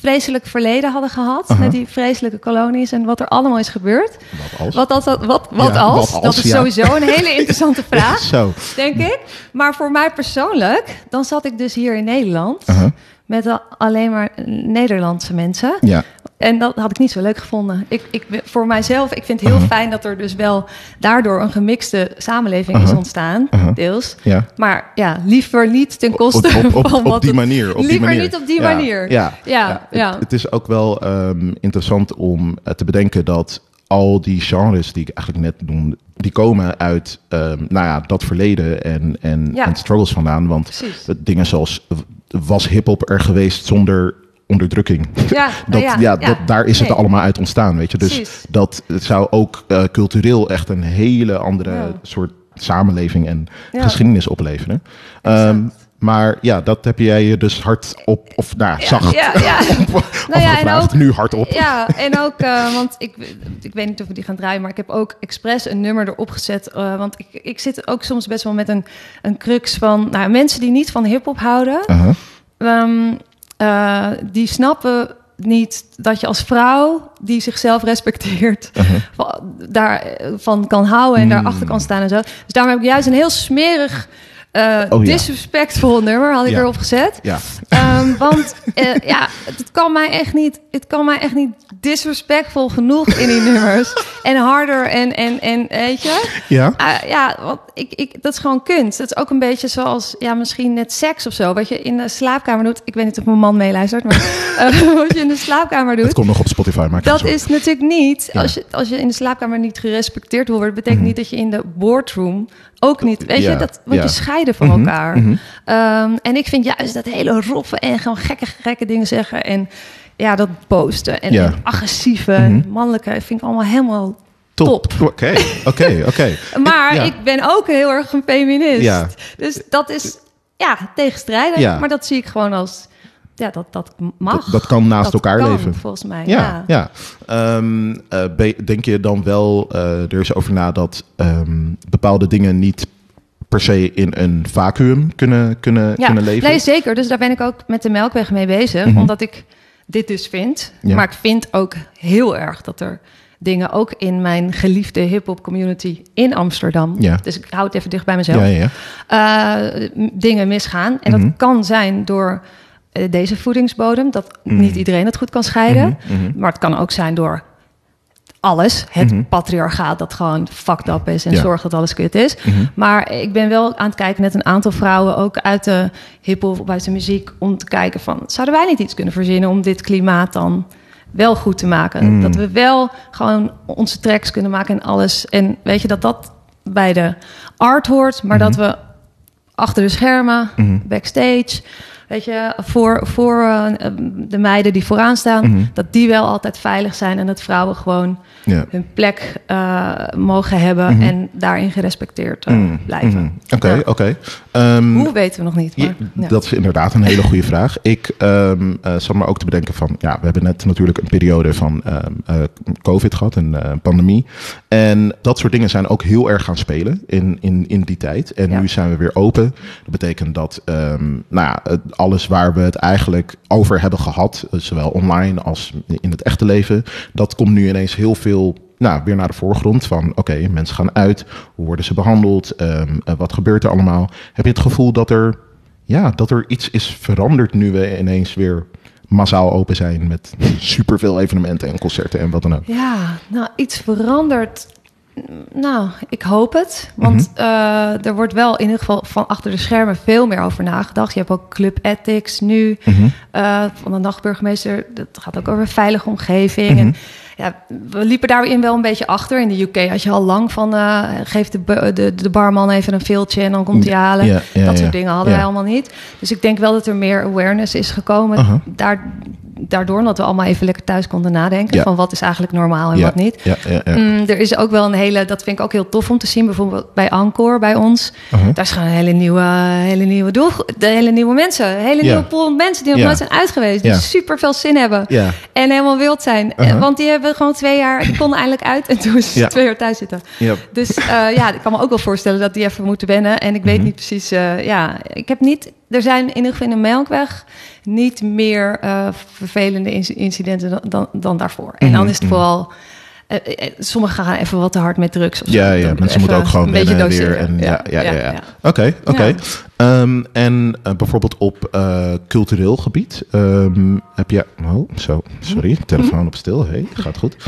C: vreselijk verleden hadden gehad
B: Uh-huh.
C: met die vreselijke kolonies en wat er allemaal is gebeurd?
B: Wat als?
C: Wat, als, wat, wat, wat
B: Ja,
C: als?
B: wat als,
C: Dat is
B: ja.
C: sowieso een hele interessante vraag,
B: Zo.
C: denk ik. Maar voor mij persoonlijk, dan zat ik dus hier in Nederland
B: Uh-huh.
C: met al- alleen maar Nederlandse mensen.
B: Ja.
C: En dat had ik niet zo leuk gevonden. Ik, ik, voor mijzelf, ik vind het heel fijn dat er dus wel daardoor een gemixte samenleving is
B: Uh-huh.
C: ontstaan,
B: Uh-huh.
C: deels.
B: Ja.
C: Maar ja, liever niet ten koste
B: op, op, op,
C: van
B: op
C: wat
B: die
C: het-
B: manier. Op die
C: liever
B: manier.
C: niet op die
B: Ja,
C: manier.
B: Ja,
C: ja, ja.
B: Het, het is ook wel ehm, interessant om eh, te bedenken dat al die genres die ik eigenlijk net noemde, die komen uit ehm, nou ja, dat verleden en, en, en struggles vandaan. Want
C: Precies.
B: dingen zoals was hip-hop er geweest zonder onderdrukking?
C: Ja,
B: dat, ja. Dat, daar is het
C: Nee.
B: allemaal uit ontstaan, weet je. Dus
C: Precies.
B: dat het zou ook eh, cultureel echt een hele andere soort samenleving en geschiedenis opleveren. Ehm, maar ja, dat heb jij je dus hard op, of nou, zacht
C: ja, ja.
B: op
C: Nou ja, en ook-
B: nu hard op.
C: Ja, en ook, eh, want ik, ik weet niet of we die gaan draaien, maar ik heb ook expres een nummer erop gezet. eh, want ik, ik zit ook soms best wel met een, een crux van nou, mensen die niet van hip-hop houden.
B: Uh-huh.
C: Ehm, eh, die snappen niet dat je als vrouw die zichzelf respecteert, van, daarvan kan houden en
B: Mm.
C: daarachter kan staan en zo. Dus daarom heb ik juist een heel smerig, eh
B: Oh ja.
C: disrespectvol nummer had ik erop gezet.
B: Ja.
C: Ehm, want eh, ja, het kan mij echt niet, het kan mij echt niet disrespectvol genoeg in die nummers. En harder en, en, en weet je.
B: Ja.
C: Ah, ja, want ik, ik, dat is gewoon kunst. Dat is ook een beetje zoals, ja, misschien net seks of zo. Wat je in de slaapkamer doet. Ik weet niet of mijn man meeluistert, maar eh, wat je in de slaapkamer doet.
B: Het komt nog op Spotify, maar
C: Dat is natuurlijk niet,
B: Ja.
C: als, je, als je in de slaapkamer niet gerespecteerd wil worden, betekent
B: Mhm.
C: niet dat je in de boardroom ook niet, weet
B: Ja,
C: je, dat, want
B: ja.
C: je scheiden van
B: Mhm,
C: elkaar.
B: mhm.
C: Ehm, en ik vind juist dat hele roffe en gewoon gekke, gekke dingen zeggen en ja, dat posten en,
B: Ja.
C: en agressieve,
B: Mhm.
C: mannelijke, vind ik allemaal helemaal
B: top. Oké, oké, oké.
C: Maar
B: Ja.
C: ik ben ook heel erg een feminist. Dus dat is ja, tegenstrijdig. Maar dat zie ik gewoon als ja, dat, dat mag.
B: Dat, dat kan naast
C: Dat
B: elkaar
C: kan,
B: leven.
C: Volgens mij.
B: Ja,
C: Ja.
B: ja. Ehm, eh, denk je dan wel eh, er is over na dat ehm, bepaalde dingen niet per se in een vacuüm kunnen, kunnen,
C: Ja,
B: kunnen leven?
C: nee, zeker. Dus daar ben ik ook met de Melkweg mee bezig.
B: Mhm.
C: Omdat ik dit dus vind.
B: Ja.
C: Maar ik vind ook heel erg dat er dingen ook in mijn geliefde hip-hop community in Amsterdam.
B: Ja.
C: Dus ik hou het even dicht bij mezelf.
B: ja, ja, ja.
C: eh, dingen misgaan. En
B: Mhm.
C: dat kan zijn door deze voedingsbodem, dat
B: Mhm.
C: niet iedereen het goed kan scheiden.
B: Mhm, mhm.
C: Maar het kan ook zijn door alles. Het patriarchaat dat gewoon fucked up is en
B: Ja.
C: zorgt dat alles kut is. Maar ik ben wel aan het kijken met een aantal vrouwen, ook uit de hiphop of uit de muziek, om te kijken van, zouden wij niet iets kunnen verzinnen om dit klimaat dan wel goed te maken? Dat we wel gewoon onze tracks kunnen maken en alles. En weet je, dat dat bij de art hoort, maar dat we achter de schermen, backstage, weet je, voor, voor eh, de meiden die vooraan staan,
B: Mhm.
C: dat die wel altijd veilig zijn en dat vrouwen gewoon
B: ja.
C: hun plek eh, mogen hebben
B: Mhm.
C: en daarin gerespecteerd eh,
B: Mm,
C: blijven.
B: mhm. Oké,
C: Ja.
B: oké. Ehm,
C: Hoe weten we nog niet. Maar,
B: Ja. Dat is inderdaad een hele goede vraag. Ik ehm eh, zat maar ook te bedenken van, ja, we hebben net natuurlijk een periode van ehm, eh, COVID gehad, een eh, pandemie. En dat soort dingen zijn ook heel erg gaan spelen in, in, in die tijd. En nu zijn we weer open. Dat betekent dat ehm, nou ja, het- alles waar we het eigenlijk over hebben gehad, eh, zowel online als in het echte leven, dat komt nu ineens heel veel nou, weer naar de voorgrond van oké, mensen gaan uit, hoe worden ze behandeld, Ehm, eh, wat gebeurt er allemaal? Heb je het gevoel dat er, ja, dat er iets is veranderd nu we ineens weer massaal open zijn met superveel evenementen en concerten en wat dan ook?
C: Ja, nou, iets verandert. Nou, ik hoop het. Want
B: Mhm.
C: eh, er wordt wel in ieder geval van achter de schermen veel meer over nagedacht. Je hebt ook Club Ethics nu
B: Mhm.
C: eh, van de nachtburgemeester. Dat gaat ook over veilige omgeving.
B: Mhm.
C: En ja, we liepen daarin wel een beetje achter. In de UK had je al lang van... eh geef de, de, de barman even een viltje en dan komt hij halen.
B: Ja, ja,
C: dat soort dingen hadden wij allemaal niet. Dus ik denk wel dat er meer awareness is gekomen. Daar, daardoor dat we allemaal even lekker thuis konden nadenken...
B: Ja.
C: van wat is eigenlijk normaal en
B: ja,
C: wat niet.
B: Ja, ja, ja.
C: Mm, er is ook wel een hele, dat vind ik ook heel tof om te zien, bijvoorbeeld bij Encore, bij ons.
B: Aha.
C: Daar is gewoon een hele nieuwe, hele nieuwe doel, de hele nieuwe mensen, hele nieuwe pool mensen die nog nooit zijn uit geweest, die super veel zin hebben
B: Ja.
C: en helemaal wild zijn. Eh, Want die hebben gewoon twee jaar, die konden eindelijk uit en toen is ze twee jaar thuis zitten. Dus eh, ja, ik kan me ook wel voorstellen dat die even moeten wennen. En ik weet
B: Mhm.
C: niet precies, eh, ja, ik heb niet, er zijn in ieder geval in de Melkweg niet meer eh, vervelende inc- incidenten dan, dan, dan daarvoor. En dan
B: Mhm,
C: is het
B: mhm.
C: vooral eh, eh, sommigen gaan even wat te hard met drugs. Of zo.
B: Ja, ja,
C: Dan
B: mensen moeten ook gewoon
C: een beetje
B: wennen weer. En, ja, ja, ja. ja,
C: ja.
B: Oké, oké. Ehm, en bijvoorbeeld op cultureel gebied ehm, heb je... Oh, zo, sorry, telefoon op stil. Hey, gaat goed.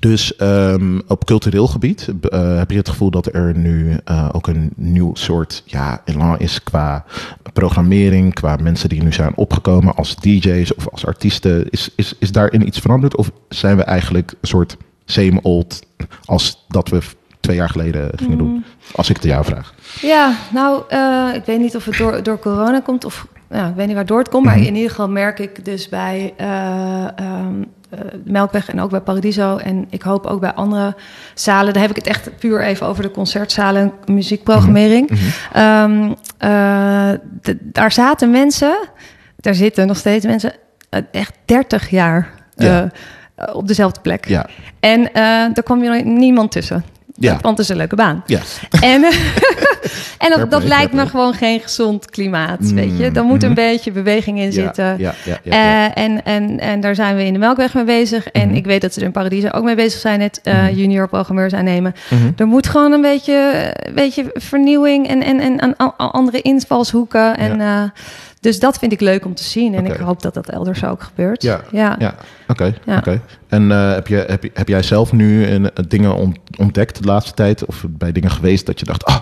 B: Dus ehm, op cultureel gebied eh, heb je het gevoel dat er nu eh, ook een nieuw soort ja, elan is qua programmering, qua mensen die nu zijn opgekomen als DJ's of als artiesten. Is, is, is daarin iets veranderd of zijn we eigenlijk een soort same old als dat we twee jaar geleden gingen doen? Als ik het jou vraag.
C: Ja, nou, eh, ik weet niet of het door, door corona komt of ik weet niet waardoor het komt,
B: Mhm.
C: maar in ieder geval merk ik dus bij eh, ehm, eh, Melkweg en ook bij Paradiso en ik hoop ook bij andere zalen. Daar heb ik het echt puur even over de concertzalen, muziekprogrammering.
B: Mhm.
C: Ehm, eh, d- daar zaten mensen, daar zitten nog steeds mensen, echt 30 jaar
B: Ja.
C: op dezelfde plek.
B: Ja,
C: En eh, daar kwam je niemand tussen.
B: Ja.
C: Want het is een leuke baan.
B: ja.
C: En, en dat, dat lijkt me gewoon geen gezond klimaat,
B: Mm,
C: weet je. Daar moet een
B: mhm.
C: beetje beweging in zitten.
B: ja.
C: Eh, en, en, en daar zijn we in de Melkweg mee bezig. En
B: Mhm.
C: ik weet dat ze er in Paradiso ook mee bezig zijn, net eh,
B: Mhm.
C: junior programmeurs aannemen. Er moet gewoon een beetje, een beetje vernieuwing en, en, en, andere invalshoeken. En, eh, dus dat vind ik leuk om te zien. En ik hoop dat dat elders ook gebeurt.
B: Ja,
C: ja.
B: Ja, oké.
C: Ja.
B: En eh, heb, je, heb, je- heb jij zelf nu een dingen ont- ontdekt de laatste tijd? Of bij dingen geweest dat je dacht, ah,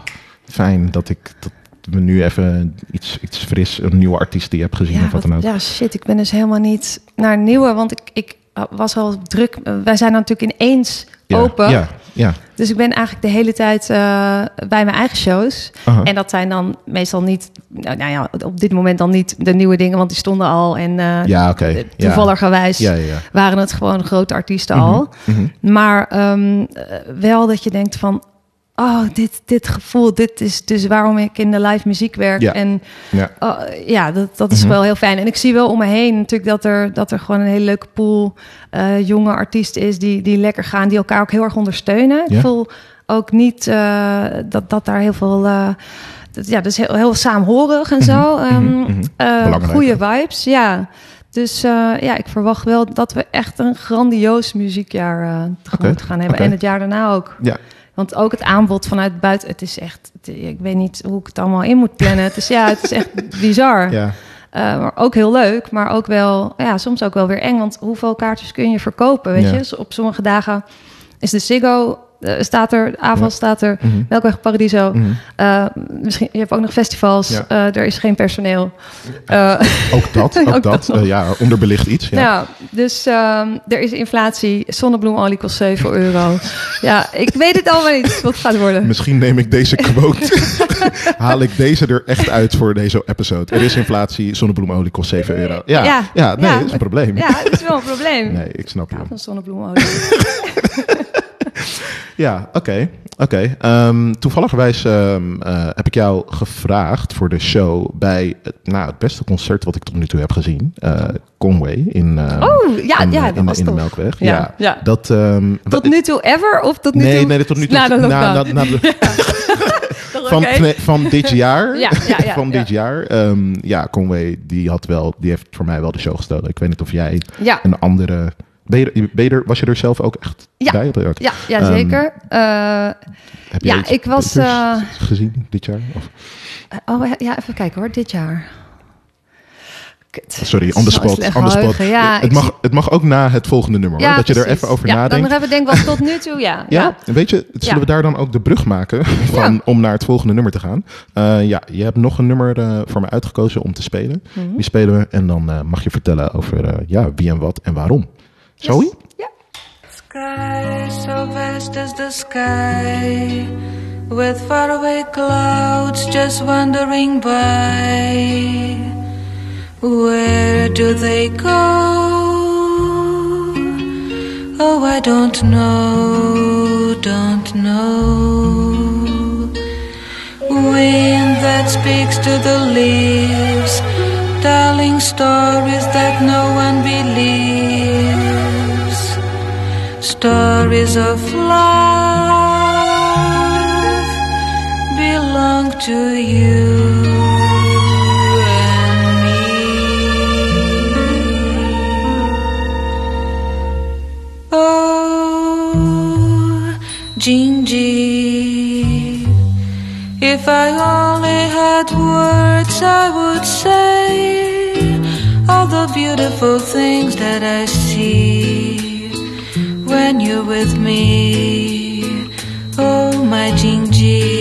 B: fijn dat ik dat we nu even iets, iets fris, een nieuwe artiest die je hebt gezien
C: Ja,
B: of wat dan ook?
C: ja, shit. Ik ben dus helemaal niet naar nieuwe. Want ik, ik was al druk. Wij zijn natuurlijk ineens open.
B: Ja, ja.
C: Dus ik ben eigenlijk de hele tijd eh, bij mijn eigen shows.
B: Aha.
C: En dat zijn dan meestal niet... Nou, nou ja, op dit moment dan niet de nieuwe dingen. Want die stonden al. En eh
B: ja. Ja.
C: toevalligerwijs
B: Ja, ja, ja.
C: waren het gewoon grote artiesten
B: Mhm,
C: al.
B: mhm.
C: Maar ehm, eh, wel dat je denkt van... Oh, dit, dit gevoel, dit is dus waarom ik in de live muziek werk.
B: Ja.
C: En
B: Ja.
C: Oh, ja, dat, dat is
B: Mhm.
C: wel heel fijn. En ik zie wel om me heen natuurlijk dat er, dat er gewoon een hele leuke pool eh, jonge artiesten is die, die lekker gaan, die elkaar ook heel erg ondersteunen.
B: Ja.
C: Ik voel ook niet eh, dat, dat daar heel veel. eh, dat, ja, dus heel, heel saamhorig en zo.
B: Mhm,
C: eh,
B: Belangrijk,
C: goede vibes, ja. Dus ja, ik verwacht wel dat we echt een grandioos muziekjaar tegemoet
B: Oké,
C: gaan hebben. En het jaar daarna ook.
B: Ja.
C: Want ook het aanbod vanuit buiten, het is echt, het- ik weet niet hoe ik het allemaal in moet plannen. Het is ja, het is echt bizar.
B: Ja.
C: Eh, maar ook heel leuk, maar ook wel, ja, soms ook wel weer eng. Want hoeveel kaartjes kun je verkopen, weet
B: Ja.
C: je? Zo Op sommige dagen is de Ziggo, eh, staat er, AVAS
B: Ja.
C: staat er,
B: Mhm.
C: Melkweg Paradiso.
B: Mhm.
C: Eh, misschien, je hebt ook nog festivals,
B: Ja.
C: eh, er is geen personeel. Eh,
B: Ook dat, ook,
C: Ook
B: dat. Eh, ja, onderbelicht iets. Ja.
C: Nou, dus ehm, er is inflatie, zonnebloemolie kost 7 euro. ja, ik weet het allemaal niet wat het gaat worden.
B: Misschien neem ik deze quote, haal ik deze er echt uit voor deze episode. Er is inflatie, zonnebloemolie kost 7 euro. Ja, ja,
C: Ja,
B: nee,
C: ja.
B: dat is een probleem.
C: Ja, dat is wel een probleem.
B: Nee, ik snap je.
C: Van zonnebloemolie.
B: Ja, oké. oké. Ehm, toevalligerwijs ehm, eh, heb ik jou gevraagd voor de show bij het, nou, het beste concert wat ik tot nu toe heb gezien. eh, Conway in, ehm,
C: Oh, ja,
B: in,
C: ja,
B: in,
C: dat was
B: in de. Melkweg.
C: Ja,
B: Ja,
C: ja.
B: Dat,
C: Tot nu toe ever? Of tot nu
B: nee,
C: toe?
B: nee, tot nu toe.
C: Na de
B: na, de- van, van dit jaar.
C: Ja, ja, ja,
B: van dit jaar. Ja, Conway, die had wel, die heeft voor mij wel de show gestolen. Ik weet niet of jij een andere. Ben je, ben je er, was je er zelf ook echt
C: Ja.
B: bij? Oké.
C: ja, ja
B: Ehm,
C: zeker. Eh,
B: Heb jij
C: Ja,
B: iets
C: ik was, eh,
B: gezien dit jaar? Of,
C: oh, ja, even kijken hoor, dit jaar. Kut.
B: sorry, on the spot. On the spot.
C: Ja,
B: het, mag,
C: zie-
B: het mag ook na het volgende nummer. hoor, dat je er even over
C: ja,
B: nadenkt.
C: Dan hebben we denk ik wel tot nu toe, ja.
B: Ja, en weet je, zullen
C: Ja.
B: we daar dan ook de brug maken van,
C: Ja.
B: om naar het volgende nummer te gaan? Eh, ja, je hebt nog een nummer eh, voor me uitgekozen om te spelen.
C: Mhm.
B: Die spelen we en dan eh, mag je vertellen over eh, ja, wie en wat en waarom. Zoe?
G: Sky so vast as the sky, with faraway clouds just wandering by. Where do they go? Oh, I don't know, don't know. Wind that speaks to the leaves, telling stories that no one believes stories of love belong to you and me. Oh, Gingy. If I only had words, I would say all the beautiful things that I see when you're with me. Oh, my Gingy.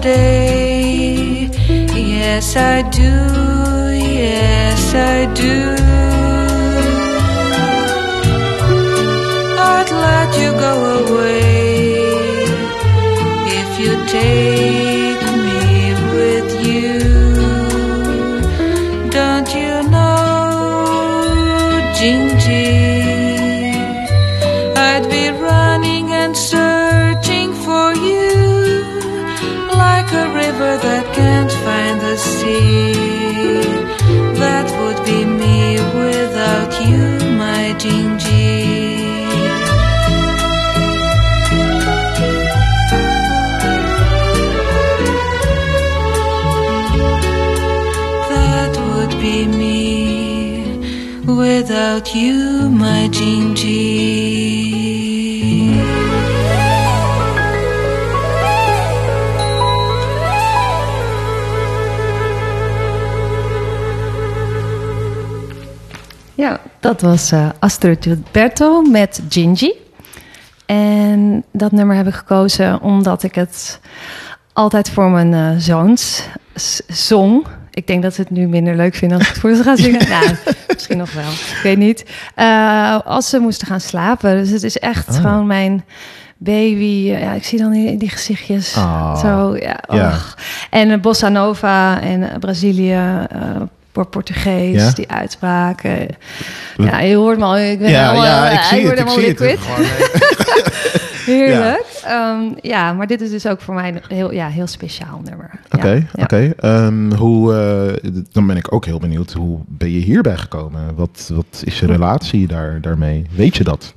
G: More day. Yes, I do. Yes, I do. I'd let you go away if you take you, my.
C: Ja, dat was eh, Astrid Gilberto met Gingy. En dat nummer heb ik gekozen omdat ik het altijd voor mijn eh, zoons zong. Ik denk dat ze het nu minder leuk vinden als ik het voor ze ga zingen. nou, misschien nog wel. Ik weet niet. Eh, als ze moesten gaan slapen. Dus het is echt
B: Oh.
C: gewoon mijn baby. Ja, ik zie dan die, die gezichtjes.
B: Ah.
C: Zo, ja. En eh, Bossa Nova en eh, Brazilië. eh, voor Portugees,
B: Ja?
C: die uitspraken. Ja, je hoort me al. Ik ben
B: Ja,
C: helemaal,
B: ja, ik zie
C: word
B: het. Ik
C: helemaal
B: zie het.
C: Heerlijk. Ja. ja, maar dit is dus ook voor mij een heel, ja, heel speciaal nummer.
B: Oké,
C: ja.
B: oké. Ehm, hoe, eh, dan ben ik ook heel benieuwd. Hoe ben je hierbij gekomen? Wat, wat is je relatie daar, daarmee? Weet je dat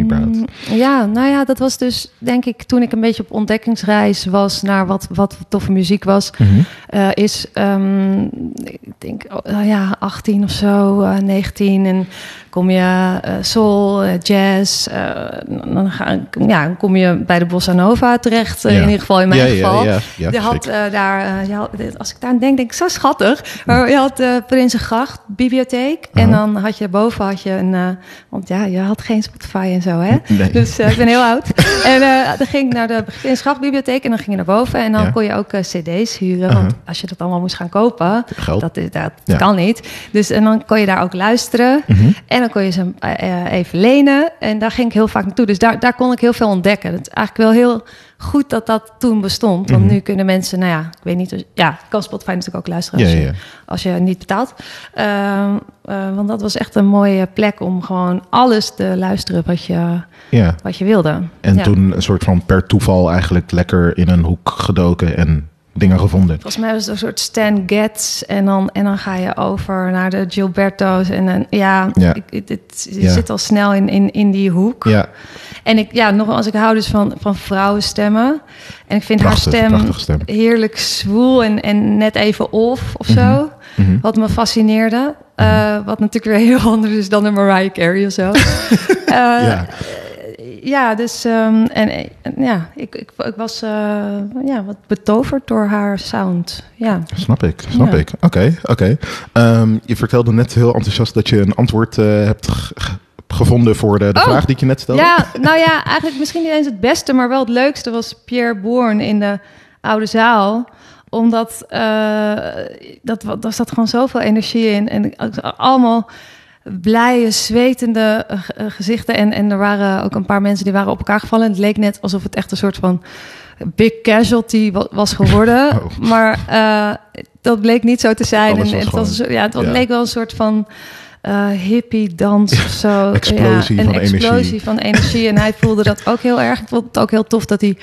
B: überhaupt?
C: Mm, Ja, nou ja, dat was dus denk ik toen ik een beetje op ontdekkingsreis was naar wat, wat toffe muziek was.
B: Mhm.
C: eh, is, ehm, ik denk, oh, ja, 18 of zo, eh, 19. En kom je eh, soul, eh, jazz. eh, dan, ga, ja, dan kom je bij de Bossa Nova terecht.
B: Ja.
C: In ieder geval in mijn
B: Ja,
C: geval.
B: ja,
C: je had daar, je had, als ik daar aan denk, denk ik zo schattig. Maar je had de Prinsengracht bibliotheek. En dan had je boven had je een, want ja, je had geen Spotify en zo, hè?
B: Nee.
C: Dus ik ben heel oud. en dan ging ik naar de Prinsengrachtbibliotheek en dan ging je naar boven. En dan kon je ook cd's huren. Want als je dat allemaal moest gaan kopen,
B: Geld.
C: dat, is- dat
B: Ja.
C: kan niet. Dus en dan kon je daar ook luisteren.
B: Mhm.
C: En dan kon je ze eh, eh, even lenen. En daar ging ik heel vaak naartoe. Dus daar, daar kon ik heel veel ontdekken. Het is eigenlijk wel heel goed dat dat toen bestond. Want
B: Mhm.
C: nu kunnen mensen, nou ja, ik weet niet. Ja, ik kan Spotify natuurlijk ook luisteren als,
B: Ja,
C: je, als je niet betaalt. Ehm, eh, want dat was echt een mooie plek om gewoon alles te luisteren wat je,
B: Ja.
C: wat je wilde.
B: En toen een soort van per toeval eigenlijk lekker in een hoek gedoken en dingen gevonden.
C: Volgens mij was het een soort Stan Getz. En dan, en dan ga je over naar de Gilberto's. En dan, ja,
B: Ja.
C: Ik, het, het- je
B: Ja.
C: zit al snel in, in, in die hoek.
B: Ja,
C: En ik, ja, nogmaals, ik hou dus van, van vrouwenstemmen. En ik vind
B: Prachtig,
C: haar stem, heerlijk zwoel en, en net even off of zo.
B: Mhm.
C: Wat me fascineerde. Eh, wat natuurlijk weer heel anders is dan een Mariah Carey of zo. Eh,
B: ja.
C: Ja, dus ehm, en, en ja, ik, ik, ik was eh, ja, wat betoverd door haar sound. Ja.
B: Snap ik, snap
C: Ja.
B: ik. Oké, oké. Ehm, je vertelde net heel enthousiast dat je een antwoord eh, hebt ge- ge- gevonden voor de, de
C: Oh.
B: vraag die ik je net stelde.
C: Ja, nou ja, eigenlijk misschien niet eens het beste, maar wel het leukste was Pierre Bourne in de oude zaal omdat eh, dat, daar zat gewoon zoveel energie in. En allemaal blije, zwetende eh, eh, gezichten. En, en er waren ook een paar mensen die waren op elkaar gevallen. Het leek net alsof het echt een soort van big casualty wa- was geworden.
B: Oh.
C: Maar eh, dat bleek niet zo te zijn. En het, was
B: gewoon-
C: ja, het
B: ja.
C: leek wel een soort van eh, hippie dans of zo.
B: Explosie
C: ja,
B: van
C: een explosie
B: energie.
C: van energie. En hij voelde dat ook heel erg. Ik vond het ook heel tof dat hij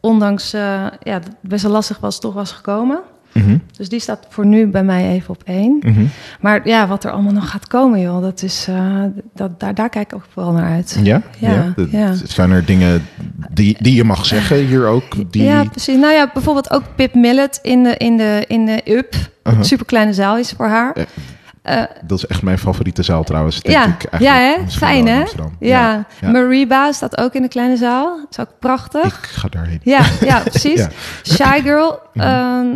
C: ondanks ja, dat het best wel lastig was, toch was gekomen.
B: Mhm.
C: Dus die staat voor nu bij mij even op één.
B: Mhm.
C: Maar ja, wat er allemaal nog gaat komen, joh, dat is, eh, dat, daar, daar kijk ik ook vooral naar uit.
B: Ja?
C: Ja,
B: De-
C: ja.
B: Zijn er dingen die, die je mag zeggen hier ook? Die...
C: Ja, precies. Nou ja, bijvoorbeeld ook Pip Millet in de, in de, in de UP. Super kleine zaal is voor haar.
B: Ja.
C: Eh,
B: Dat is echt mijn favoriete zaal trouwens. Denk
C: ja,
B: ik eigenlijk
C: ja, hè? Fijn, hè? Ja.
B: ja.
C: Mariba staat ook in de kleine zaal. Dat is ook prachtig.
B: Ik ga daarheen.
C: Ja, ja, precies.
B: Ja.
C: Shy Girl ehm,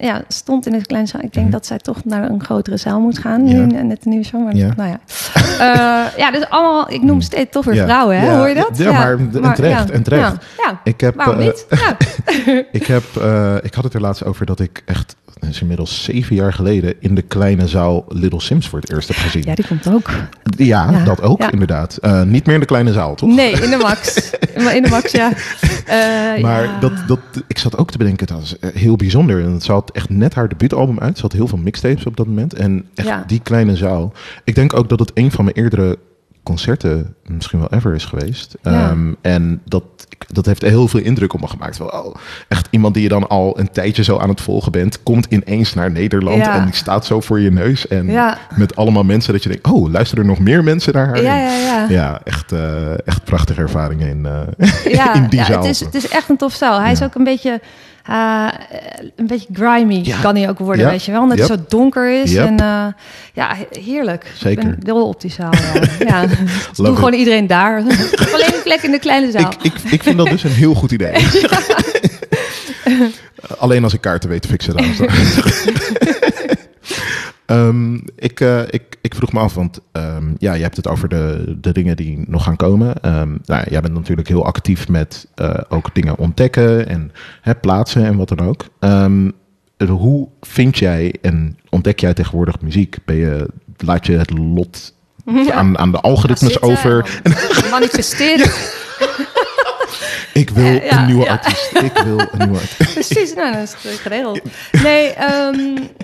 C: ja, stond in de kleine zaal. Ik denk dat zij toch naar een grotere zaal moet gaan.
B: Mhm. Ja.
C: Nu net een nieuwe. Maar
B: Ja.
C: nou ja. Eh, ja, dus allemaal, ik noem steeds toch weer
B: Ja.
C: vrouwen, hè? Hoor je dat?
B: ja, maar- en terecht, en terecht. Ik heb, eh,
C: niet? Ja.
B: Ik, heb, eh, ik had het er laatst over dat ik echt, het is inmiddels zeven jaar geleden, in de kleine zaal Little Sims voor het eerst heb gezien.
C: ja, die komt ook.
B: Ja,
C: Ja,
B: dat ook
C: ja.
B: inderdaad. Eh, niet meer in de kleine zaal, toch?
C: Nee, in de max. In de max, ja. Eh,
B: Maar
C: ja.
B: dat, dat, ik zat ook te bedenken, dat is eh, heel bijzonder. En ze had echt net haar debuutalbum uit. Ze had heel veel mixtapes op dat moment. En echt die kleine zaal. Ik denk ook dat het een van mijn eerdere concerten misschien wel ever is geweest.
C: Ja.
B: Ehm, en dat, dat heeft heel veel indruk op me gemaakt. Wel, oh, echt iemand die je dan al een tijdje zo aan het volgen bent, komt ineens naar Nederland
C: Ja.
B: en die staat zo voor je neus. En
C: Ja.
B: met allemaal mensen dat je denkt, oh, luisteren er nog meer mensen naar haar?
C: Ja,
B: echt, eh, echt prachtige ervaringen in,
C: ja,
B: in die
C: ja,
B: zaal.
C: Het is, het is echt een tof zaal. Hij is ook een beetje, eh, een beetje grimy,
B: Ja.
C: kan hij ook worden,
B: Ja.
C: weet je wel. Omdat
B: Yep.
C: het zo donker is.
B: Yep.
C: En eh, ja, he- heerlijk.
B: Zeker.
C: Ik ben dol op die zaal. Ja. ja. Doe gewoon iedereen daar. Alleen een plek in de kleine zaal.
B: Ik, ik, ik vind dat dus een heel goed idee. Alleen als ik kaarten weet te fixen. Ehm, ik, eh, ik, ik vroeg me af, want ehm, ja, je hebt het over de, de dingen die nog gaan komen. Ehm, nou, ja, jij bent natuurlijk heel actief met eh, ook dingen ontdekken en hè, plaatsen en wat dan ook. Hoe vind jij en ontdek jij tegenwoordig muziek? Ben je, laat je het lot aan, aan de algoritmes
C: Zitten
B: over?
C: en Manifesteren.
B: Ik wil
C: Ja, ja,
B: een nieuwe
C: ja.
B: artiest. Ik wil een nieuwe artiest.
C: Precies, nou, dat is geregeld. Nee, ehm,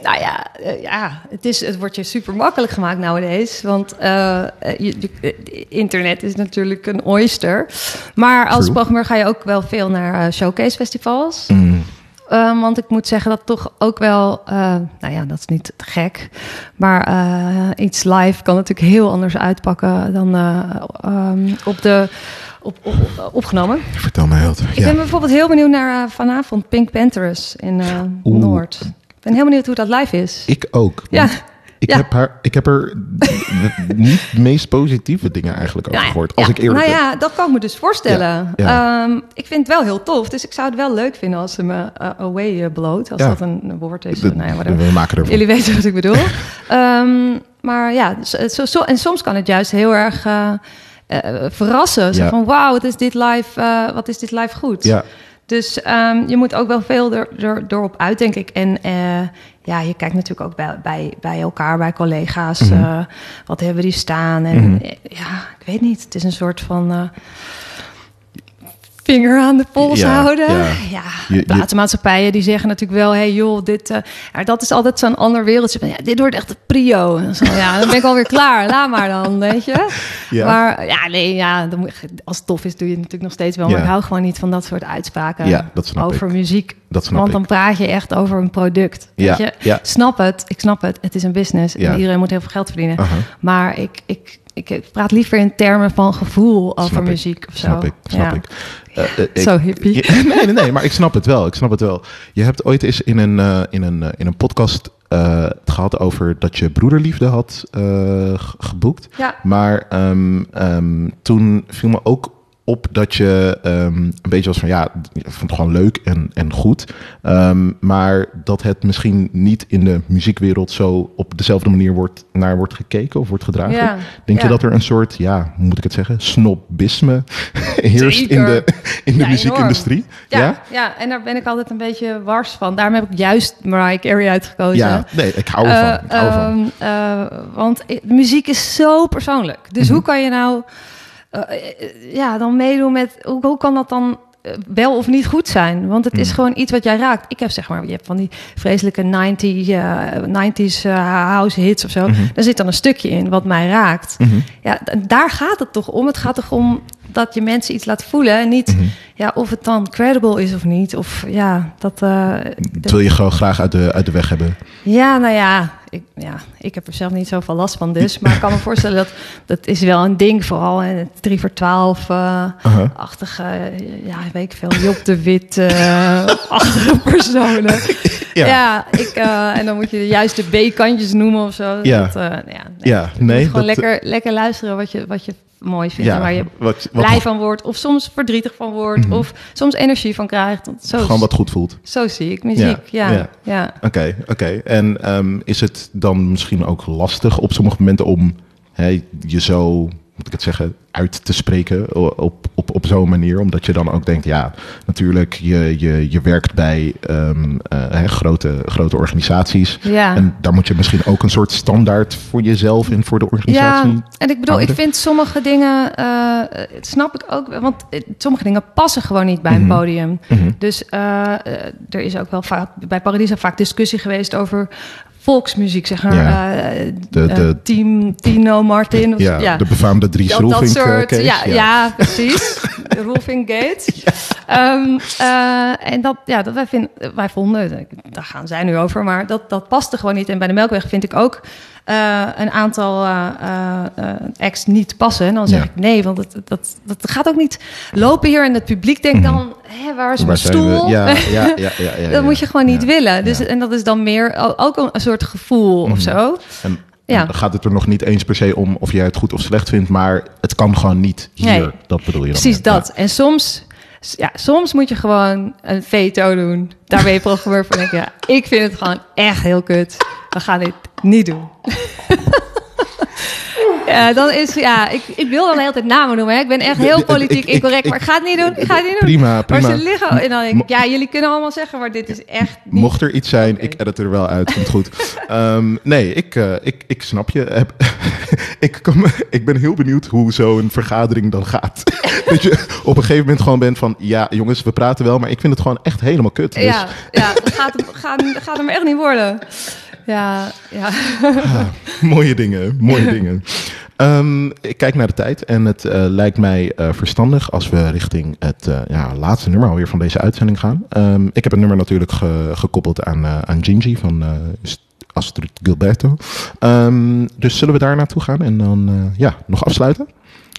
C: nou ja, eh, ja het, is, het wordt je super makkelijk gemaakt nowadays. Want eh, je, je- internet is natuurlijk een oyster. Maar als
B: True.
C: programmeur ga je ook wel veel naar showcase festivals.
B: Mm,
C: Ehm, want ik moet zeggen dat toch ook wel, nou ja, dat is niet te gek. Maar iets live kan natuurlijk heel anders uitpakken dan eh, ehm, op de, op, op, opgenomen.
B: vertel mij wat.
C: Ik ben bijvoorbeeld heel benieuwd naar eh, vanavond Pink Panthers in
B: Oeh.
C: Noord. Ik ben heel benieuwd hoe dat live is.
B: Ik ook.
C: Ja.
B: Ik,
C: Ja.
B: heb haar, ik heb er niet de meest positieve dingen eigenlijk over
C: Nou
B: gehoord. Als ik eerlijk
C: Nou
B: ben.
C: ja, dat kan ik me dus voorstellen.
B: Ja,
C: Ehm, ik vind het wel heel tof. Dus ik zou het wel leuk vinden als ze me eh, away bloot. Als dat een, woord is.
B: De-
C: nou ja,
B: we maken ervan.
C: Jullie weten wat ik bedoel. Ehm, maar ja, zo, en soms kan het juist heel erg eh, verrassen. Zo
B: Ja.
C: van, wauw, wat is dit live, eh, wat is dit live goed.
B: Ja,
C: Dus ehm, je moet ook wel veel er, er, erop uit, denk ik. En eh, ja, je kijkt natuurlijk ook bij, bij, bij elkaar, bij collega's.
B: Mhm.
C: wat hebben die staan? En
B: Mhm.
C: ja, ik weet niet. Het is een soort van vinger aan de pols
B: Ja,
C: houden.
B: ja. Je-
C: platenmaatschappijen die zeggen natuurlijk wel... hey joh, dit, ja, dat is altijd zo'n ander wereldje. Ja, dit wordt echt de prio. En zo, ja, dan ben ik alweer klaar. Laat maar dan, weet je.
B: Ja.
C: Maar ja, nee, ja, dan moet, je- als het tof is doe je het natuurlijk nog steeds wel. Maar ik hou gewoon niet van dat soort uitspraken
B: dat
C: over
B: ik.
C: muziek.
B: dat snap
C: Want
B: ik.
C: dan praat je echt over een product.
B: Ja,
C: Weet je? Snap het, ik snap het. Het is een business en iedereen moet heel veel geld verdienen. Maar ik, ik, ik praat liever in termen van gevoel over
B: Snap ik.
C: muziek of zo.
B: Snap ik, snap
C: Ja.
B: ik. Eh, ik-
C: Zo hippie.
B: Nee, nee, nee, maar ik snap het wel. Ik snap het wel. Je hebt ooit eens in een, eh, in een, eh, in een podcast eh, het gehad over dat je broederliefde had eh, geboekt.
C: Ja.
B: Maar ehm, ehm, toen viel me ook op dat je ehm, een beetje was van ja, ik vond het gewoon leuk en, en goed. Ehm, maar dat het misschien niet in de muziekwereld zo op dezelfde manier wordt, naar wordt gekeken of wordt gedragen.
C: Ja,
B: Denk je dat er een soort, ja, hoe moet ik het zeggen, snobisme heerst in de, in de
C: Ja,
B: muziekindustrie?
C: Ja, ja? en daar ben ik altijd een beetje wars van. Daarom heb ik juist Mariah Carey uitgekozen.
B: Ja, nee, ik hou ervan. ik hou ervan.
C: Ehm, eh, want muziek is zo persoonlijk. Dus
B: Mhm.
C: hoe kan je nou eh, eh, ja, dan meedoen met... Hoe, hoe kan dat dan eh, wel of niet goed zijn? Want het is
B: Mhm.
C: gewoon iets wat jij raakt. Ik heb zeg maar, je hebt van die vreselijke 90, eh, 90s eh, house hits of zo.
B: Mhm.
C: Daar zit dan een stukje in wat mij raakt.
B: Mhm.
C: Ja, daar gaat het toch om. Het gaat toch om dat je mensen iets laat voelen. En niet. Ja, of het dan credible is of niet. Of ja, dat... eh,
B: Dat wil je gewoon graag uit de, uit de weg hebben.
C: ja, nou ja ik, ja, ik heb er zelf niet zoveel last van dus. Maar ik kan me voorstellen dat dat is wel een ding. Vooral in het 3 voor 12 eh
B: Uh-huh.
C: achtige, ja, weet ik veel, Job de Wit achtige personen.
B: Ja.
C: Ja, ik, en dan moet je de juiste B-kantjes noemen of zo.
B: Ja.
C: Dat, eh, ja, nee.
B: Ja,
C: gewoon
B: dat-
C: lekker, lekker luisteren wat je, wat je mooi vindt.
B: Ja,
C: en waar je
B: wat- wat-
C: blij van wordt. Of soms verdrietig van wordt.
B: Mhm.
C: Of soms energie van krijgt. Zo,
B: Gewoon wat goed voelt.
C: zo zie ik muziek. Ja,
B: Ja,
C: ja.
B: ja. Oké, oké. En ehm, is het dan misschien ook lastig op sommige momenten om hè, je zo, moet ik het zeggen, uit te spreken op, op, op zo'n manier? Omdat je dan ook denkt, ja, natuurlijk, je, je, je werkt bij ehm, eh, hè, grote, grote organisaties.
C: Ja.
B: En daar moet je misschien ook een soort standaard voor jezelf en voor de organisatie.
C: Ja, en ik bedoel, ik vind sommige dingen, eh, het snap ik ook, want eh, sommige dingen passen gewoon niet bij een
B: Mhm.
C: podium.
B: Mhm.
C: Dus eh, eh, er is ook wel vaak bij Paradiso vaak discussie geweest over volksmuziek, zeg maar.
B: Ja.
C: eh,
B: De-
C: eh,
B: de-
C: team Tino Martin. Of,
B: Ja, de befaamde Dries
C: dat, dat
B: eh,
C: soort, ja,
B: ja.
C: ja. precies. De Roelvink Gate. Ehm, eh, en dat, ja, dat wij, vinden, wij vonden, daar gaan zij nu over, maar dat, dat paste gewoon niet. En bij de Melkweg vind ik ook eh, een aantal eh, acts niet passen. En dan zeg
B: Ja.
C: ik nee, want het, dat, dat gaat ook niet lopen hier. En het publiek denkt dan, hè, waar is mijn stoel?
B: Ja, ja, ja, ja, ja,
C: dat moet je gewoon niet willen. Dus. En dat is dan meer ook een, soort gevoel
B: Mhm.
C: of zo.
B: En,
C: Ja.
B: dan gaat het er nog niet eens per se om of jij het goed of slecht vindt, maar het kan gewoon niet hier.
C: Nee.
B: Dat bedoel je dan?
C: Precies dat. En soms, ja, soms moet je gewoon een veto doen. Daar ben je programmeur van. Denk ik, ja, ik vind het gewoon echt heel kut. We gaan dit niet doen. Ja, dan is, ja, ik, ik wil dan de hele tijd namen noemen. Hè. Ik ben echt heel politiek incorrect, maar ik ga het niet doen. Ik ga het niet doen.
B: Prima, prima.
C: Maar ze liggen, en dan denk ik, ja, jullie kunnen allemaal zeggen, maar dit is echt niet...
B: Mocht er iets zijn, ik edit er wel uit, komt goed. Ehm, nee, ik, eh, ik, ik snap je. Ik, kom, ik ben heel benieuwd hoe zo'n vergadering dan gaat. dat je op een gegeven moment gewoon bent van... ja, jongens, we praten wel, maar ik vind het gewoon echt helemaal kut. Dus,
C: Ja, ja dat gaat, gaat, gaat hem echt niet worden. Ja, ja.
B: Ah, mooie dingen, mooie dingen. Ehm, ik kijk naar de tijd en het eh, lijkt mij eh, verstandig als we richting het eh, ja, laatste nummer alweer van deze uitzending gaan. Ehm, ik heb het nummer natuurlijk ge- gekoppeld aan, eh, aan Gingy van eh, St- Astrid Gilberto. Ehm, dus zullen we daar naartoe gaan en dan eh, ja, nog afsluiten?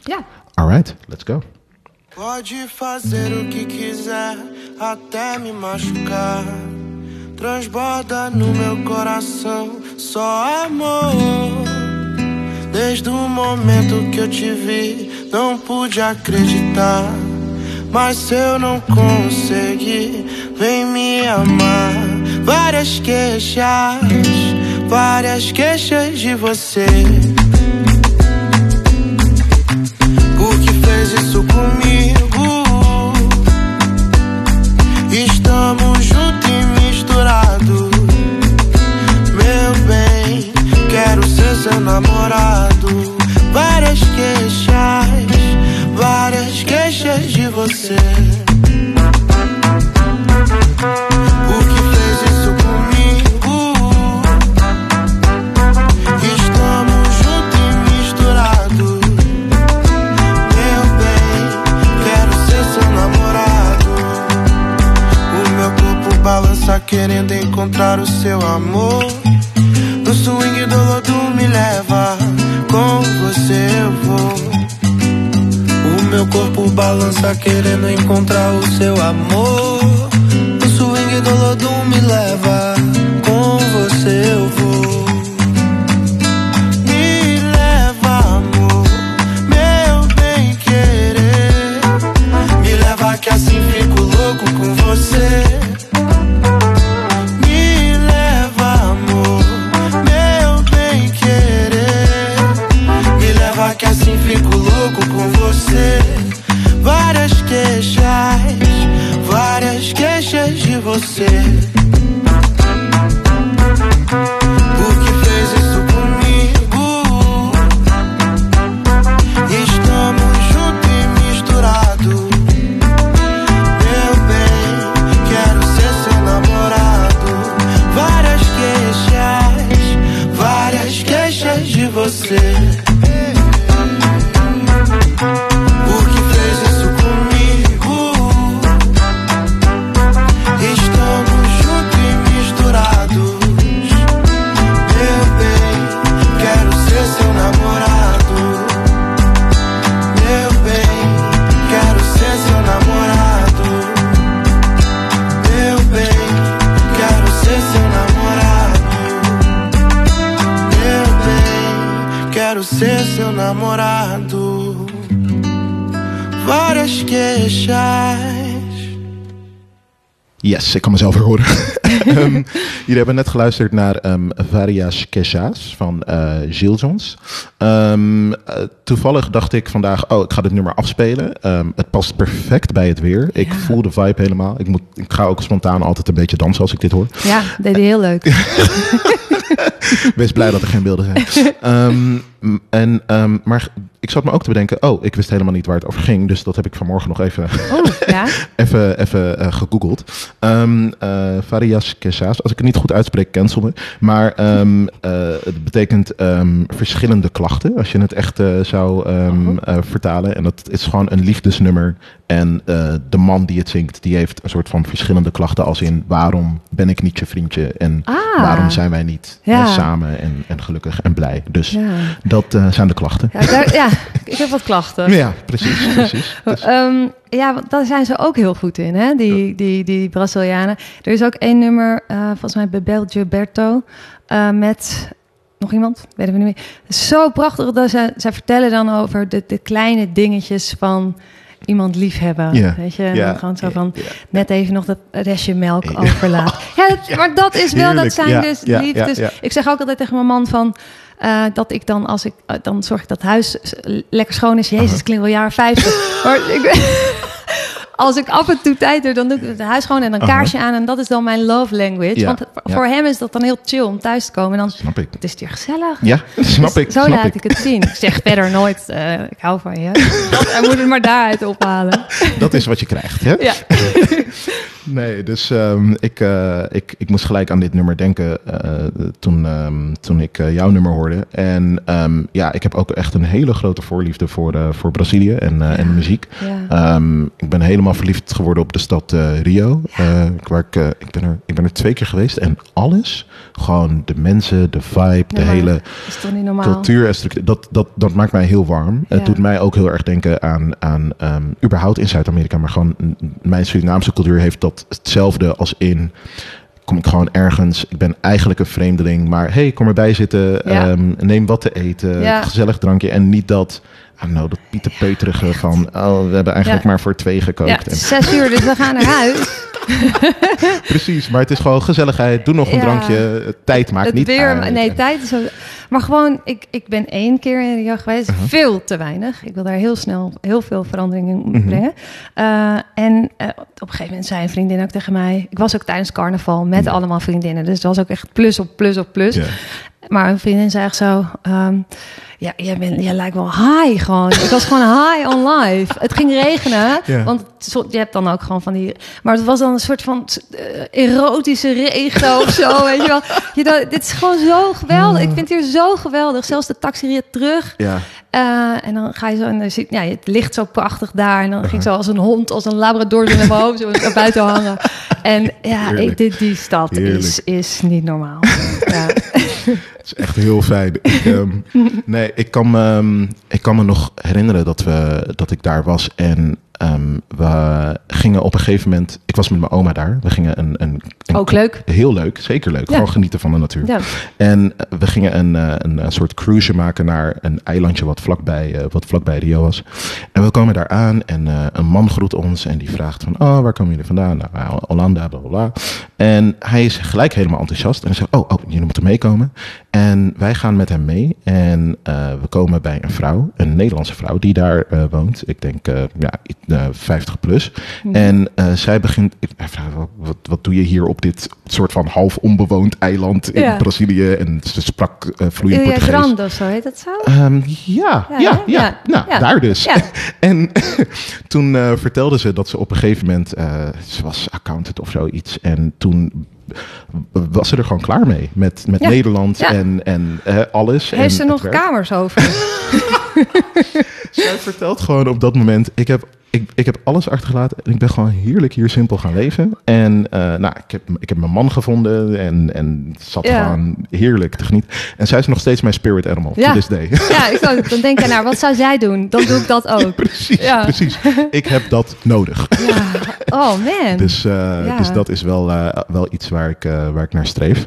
C: ja.
B: Alright, let's go.
H: Pode fazer o que quiser, até me machucar. Transborda no meu coração só amor. Desde o momento que eu te vi, não pude acreditar. Mas se eu não conseguir, vem me amar. Várias queixas, várias queixas de você.
B: Jullie hebben net geluisterd naar ehm Varias Quechas van eh Gilles Jones. Ehm, eh, toevallig dacht ik vandaag, oh, ik ga dit nummer afspelen. Ehm, het past perfect bij het weer. Ik voel de vibe helemaal. Ik, moet, ik ga ook spontaan altijd een beetje dansen als ik dit hoor.
C: Ja, deed hij heel leuk.
B: Wees blij dat er geen beelden zijn. en, ehm, maar ik zat me ook te bedenken, oh, ik wist helemaal niet waar het over ging. Dus dat heb ik vanmorgen nog even,
C: Oh, ja.
B: even, even eh, gegoogeld. Ehm eh, Varias Quechas, als ik het niet goed uitspreek, cancel me. Maar ehm, eh, het betekent verschillende klachten, als je het echt zou eh, vertalen. En dat is gewoon een liefdesnummer. En de man die het zingt, die heeft een soort van verschillende klachten. Als in, waarom ben ik niet je vriendje? En
C: Ah.
B: waarom zijn wij niet
C: Ja.
B: samen en, en gelukkig en blij? Dus
C: Ja.
B: Dat eh, zijn de klachten.
C: Ja, daar, ja, ik heb wat klachten.
B: Ja, precies, precies. Dus-
C: Ehm, ja, want daar zijn ze ook heel goed in, hè? Die, die, die Brazilianen. Er is ook één nummer, eh, volgens mij Bebel Gilberto, eh, met nog iemand, weten we niet meer. Zo prachtig dat zij, zij vertellen dan over de, de kleine dingetjes van iemand liefhebben.
B: Ja,
C: Weet je, En dan gewoon zo van net even nog dat restje melk overlaat. Ja, dat, maar dat is wel,
B: Heerlijk,
C: dat zijn dus liefdes. Ik zeg ook altijd tegen mijn man van... eh, dat ik dan, als ik, eh, dan zorg ik dat het huis lekker schoon is. Jezus, ik klink wel jaren 50. maar ik, als ik af en toe tijd heb, dan doe ik het huis schoon en een kaarsje aan. En dat is dan mijn love language.
B: Ja,
C: Want voor hem is dat dan heel chill om thuis te komen. En dan,
B: Snap ik.
C: het is hier gezellig.
B: Ja, snap
C: Dus
B: ik.
C: Zo
B: snap
C: laat
B: ik.
C: ik. het zien. Ik zeg verder nooit, eh, ik hou van je. Hij moet het maar daaruit ophalen.
B: Dat is wat je krijgt, hè?
C: Ja.
B: Nee, dus ehm, ik, eh, ik, ik moest gelijk aan dit nummer denken eh, toen, ehm, toen ik jouw nummer hoorde. En ehm, ja, ik heb ook echt een hele grote voorliefde voor, voor Brazilië en, en muziek.
C: Ja.
B: Ik ben helemaal verliefd geworden op de stad eh, Rio. Eh, waar ik, eh, ik, ben er, ik ben er twee keer geweest en alles, gewoon de mensen, de vibe, de hele
C: Dat is toch niet normaal?
B: cultuur en structuur, dat, dat, dat maakt mij heel warm.
C: Ja.
B: Het doet mij ook heel erg denken aan, aan ehm, überhaupt in Zuid-Amerika, maar gewoon mijn Surinaamse cultuur heeft dat hetzelfde als in. Kom ik gewoon ergens, ik ben eigenlijk een vreemdeling, maar hey, kom erbij zitten,
C: Ja.
B: ehm, neem wat te eten,
C: Ja.
B: gezellig drankje en niet dat, nou, dat pieterpeuterige van, oh, we hebben eigenlijk
C: Ja.
B: maar voor twee gekookt.
C: Ja,
B: En-
C: zes uur, dus we gaan naar huis.
B: precies, maar het is gewoon gezelligheid, doe nog een drankje, tijd maakt
C: het
B: niet
C: weer,
B: uit.
C: nee,
B: En-
C: tijd is. Maar gewoon, ik, ik ben één keer in Rio geweest,
B: Uh-huh.
C: veel te weinig. Ik wil daar heel snel heel veel veranderingen in
B: Mhm.
C: brengen. Eh, en eh, op een gegeven moment zei een vriendin ook tegen mij. Ik was ook tijdens carnaval met allemaal vriendinnen, dus het was ook echt plus op plus op plus. Maar een vriendin zei echt zo. ehm, ja, jij, bent, jij lijkt wel high gewoon. Ik was gewoon high on life. Het ging regenen,
B: Ja.
C: want je hebt dan ook gewoon van die... Maar het was dan een soort van eh, erotische regen of zo, weet je wel. Je dacht, dit is gewoon zo geweldig. Ik vind het hier zo geweldig. Zelfs de taxi reed terug.
B: Ja.
C: Eh, en dan ga je zo en dan ja, het ligt zo prachtig daar. En dan ging ik zo als een hond, als een labrador naar mijn hoofd zo naar buiten hangen. En ja, ik, dit, die stad is, is niet normaal. Ja.
B: Het is echt heel fijn. Ik, ehm, nee, ik kan, me, ehm, ik kan me nog herinneren dat, we, dat ik daar was. En ehm, we gingen op een gegeven moment... Ik was met mijn oma daar. We gingen een... een, een
C: Ook leuk.
B: Heel leuk, zeker leuk.
C: Ja.
B: Gewoon genieten van de natuur.
C: Ja.
B: En eh, we gingen een, eh, een, eh, soort cruise maken naar een eilandje wat vlakbij, eh, wat vlakbij Rio was. En we komen daar aan en een man groet ons en die vraagt van, oh, waar komen jullie vandaan? Nou, ja, Hollanda, bla, bla, bla. En hij is gelijk helemaal enthousiast en hij zegt, oh, oh, jullie moeten meekomen. En wij gaan met hem mee en eh, we komen bij een vrouw, een Nederlandse vrouw, die daar eh, woont. Ik denk, eh, ja, eh, 50 plus.
C: Mhm.
B: En zij begint, ik, hij vraagt, wat, wat, doe je hier op dit soort van half onbewoond eiland in
C: Ja.
B: Brazilië? En ze sprak vloeiend
C: Ilha
B: Portugees.
C: Grande of zo heet dat zo?
B: Ehm, ja, ja,
C: Ja.
B: Nou, daar dus. En toen vertelde ze dat ze op een gegeven moment, ze was accountant of zoiets. En toen was ze er gewoon klaar mee met, met
C: Ja.
B: Nederland
C: Ja.
B: en, en eh, alles. en
C: Heeft ze nog
B: werk.
C: kamers over?
B: Zij vertelt gewoon op dat moment, ik heb, ik, ik heb alles achtergelaten en ik ben gewoon heerlijk hier simpel gaan leven. En eh, nou, ik heb, ik heb mijn man gevonden en, en het zat
C: Ja.
B: gewoon heerlijk te genieten. En zij is nog steeds mijn spirit animal,
C: Ja.
B: to this day.
C: ja, ik zou dan denken naar wat zou zij doen? Dan doe ik dat ook.
B: precies,
C: Ja.
B: precies. Ik heb dat nodig.
C: Ja. Oh man.
B: Dus, eh, dus dat is wel, eh, wel iets waar ik, waar ik naar streef.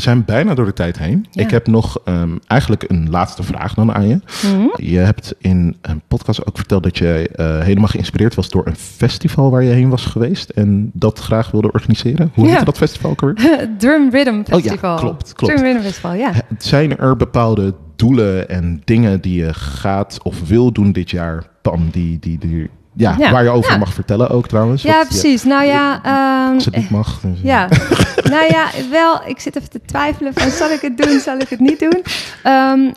B: Zijn bijna door de tijd heen.
C: Ja.
B: Ik heb nog ehm, eigenlijk een laatste vraag dan aan je.
C: Mhm.
B: Je hebt in een podcast ook verteld dat je eh, helemaal geïnspireerd was door een festival waar je heen was geweest en dat graag wilde organiseren. Hoe
C: Ja.
B: heette dat festival ook alweer?
C: Drum Rhythm
B: Oh ja,
C: Festival.
B: klopt, klopt.
C: Drum Rhythm Festival, ja.
B: Zijn er bepaalde doelen en dingen die je gaat of wil doen dit jaar, Pam, die, die, die, ja,
C: Ja,
B: waar je over
C: ja.
B: mag vertellen ook trouwens?
C: Ja, precies. Nou ja, ehm,
B: Als het niet mag. dus-
C: Ja, nou ja, wel, ik zit even te twijfelen van zal ik het doen, zal ik het niet doen. Ehm, eh,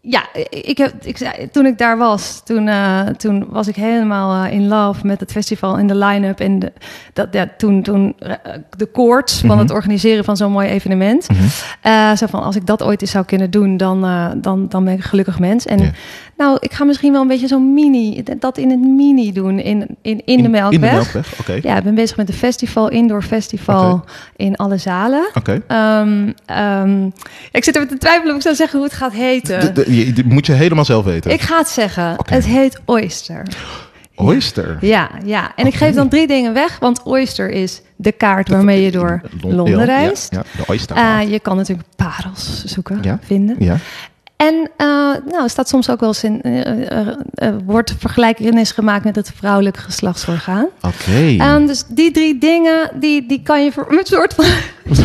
C: ja, ik heb, ik, toen ik daar was, toen, eh, toen was ik helemaal eh, in love met het festival en de line-up. En de, dat, ja, toen, toen eh, de koorts van
B: Mhm.
C: het organiseren van zo'n mooi evenement. Eh, zo van, als ik dat ooit eens zou kunnen doen, dan, eh, dan, dan ben ik een gelukkig mens. En nou, ik ga misschien wel een beetje zo'n mini, dat in het mini doen, in, in, in, de Melkweg.
B: In de Melkweg, oké.
C: Ja, ik ben bezig met een festival, indoor festival in alle zalen.
B: Oké.
C: Ehm, ehm, ik zit even te twijfelen of ik zou zeggen hoe het gaat heten.
B: De- de- je- die moet je helemaal zelf weten.
C: Ik ga het zeggen. Het heet Oyster.
B: Oyster.
C: Ja, ja. En ik geef dan drie dingen weg, want Oyster is de kaart waarmee je door
B: Lon-
C: Londen reist.
B: Ja, ja, de Oyster.
C: Eh, je kan natuurlijk parels zoeken,
B: Ja.
C: vinden.
B: ja.
C: En eh, nou, staat soms ook wel eens in, eh, wordt vergelijkenis gemaakt met het vrouwelijke geslachtsorgaan.
B: Oké.
C: En dus die drie dingen, die, die kan je voor een soort van. Ja,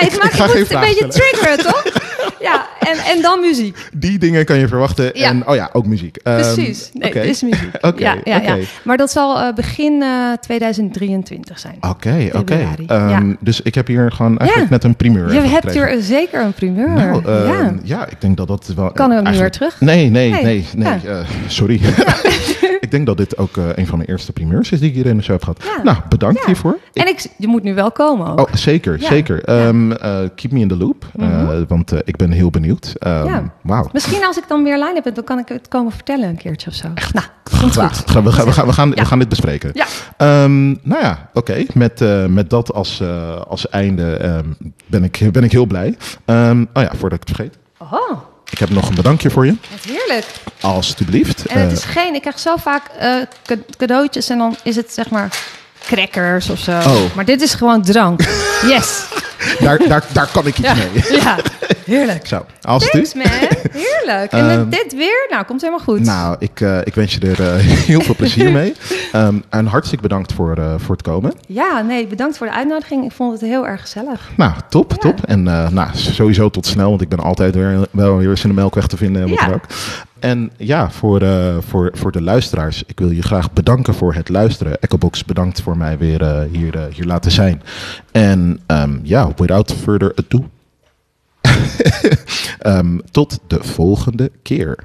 C: ik, maak,
B: ik
C: moet het een beetje triggeren, toch? Ja, en, en dan muziek.
B: Die dingen kan je verwachten.
C: Ja.
B: En, oh ja, ook muziek. Ehm,
C: Precies. Nee,
B: oké.
C: het is muziek.
B: Oké,
C: ja, ja, ja. Maar dat zal eh, begin eh, 2023 zijn.
B: Oké, oké. Ehm. Dus ik heb hier gewoon eigenlijk net een primeur
C: Je hebt hier zeker een primeur.
B: Nou, ehm,
C: ja.
B: ja. ik denk dat dat wel...
C: Kan er ook niet meer terug?
B: Nee, nee,
C: Nee.
B: nee, nee.
C: Ja.
B: eh, sorry. ik denk dat dit ook eh, een van mijn eerste primeurs is die ik hier in de show heb gehad.
C: Ja.
B: Nou, bedankt
C: Ja.
B: hiervoor. Ik-
C: En ik, je moet nu wel komen ook.
B: Oh, zeker,
C: Ja.
B: zeker. Ehm, eh, keep me in the loop, eh,
C: Mhm.
B: want ik ben heel benieuwd. Ehm,
C: Ja.
B: Wauw.
C: Misschien als ik dan weer line heb, dan kan ik het komen vertellen een keertje of zo. Nou, komt
B: Graag.
C: goed.
B: Gaan We, gaan, we, gaan, we, gaan,
C: Ja.
B: we gaan dit bespreken.
C: Ja.
B: Ehm, nou ja, oké. Met, met dat als, als einde ehm, ben, ik, ben ik heel blij. Ehm, oh ja, voordat ik het vergeet.
C: Oh,
B: Ik heb nog een bedankje voor je.
C: heerlijk.
B: Alsjeblieft.
C: En het
B: Eh,
C: is geen, ik krijg zo vaak eh, ca- cadeautjes en dan is het zeg maar crackers of zo.
B: Oh.
C: Maar dit is gewoon drank. Yes.
B: daar, daar, daar kan ik iets
C: Ja,
B: mee.
C: ja. heerlijk.
B: Zo.
C: Thanks man, heerlijk. En
B: Ehm,
C: dit weer, nou komt helemaal goed.
B: Nou, ik, eh, ik wens je er eh, heel veel plezier mee. Ehm, en hartstikke bedankt voor, eh, voor het komen.
C: Ja, nee, bedankt voor de uitnodiging. Ik vond het heel erg gezellig.
B: Nou, top, top. En nou, sowieso tot snel, want ik ben altijd weer, wel weer eens in de melkweg te vinden. En, wat
C: Ja.
B: ook. En ja, voor, eh, voor, voor de luisteraars, ik wil je graag bedanken voor het luisteren. Echobox, bedankt voor mij weer eh, hier, eh, hier laten zijn. En ehm, ja, without further ado, Ehm, tot de volgende keer.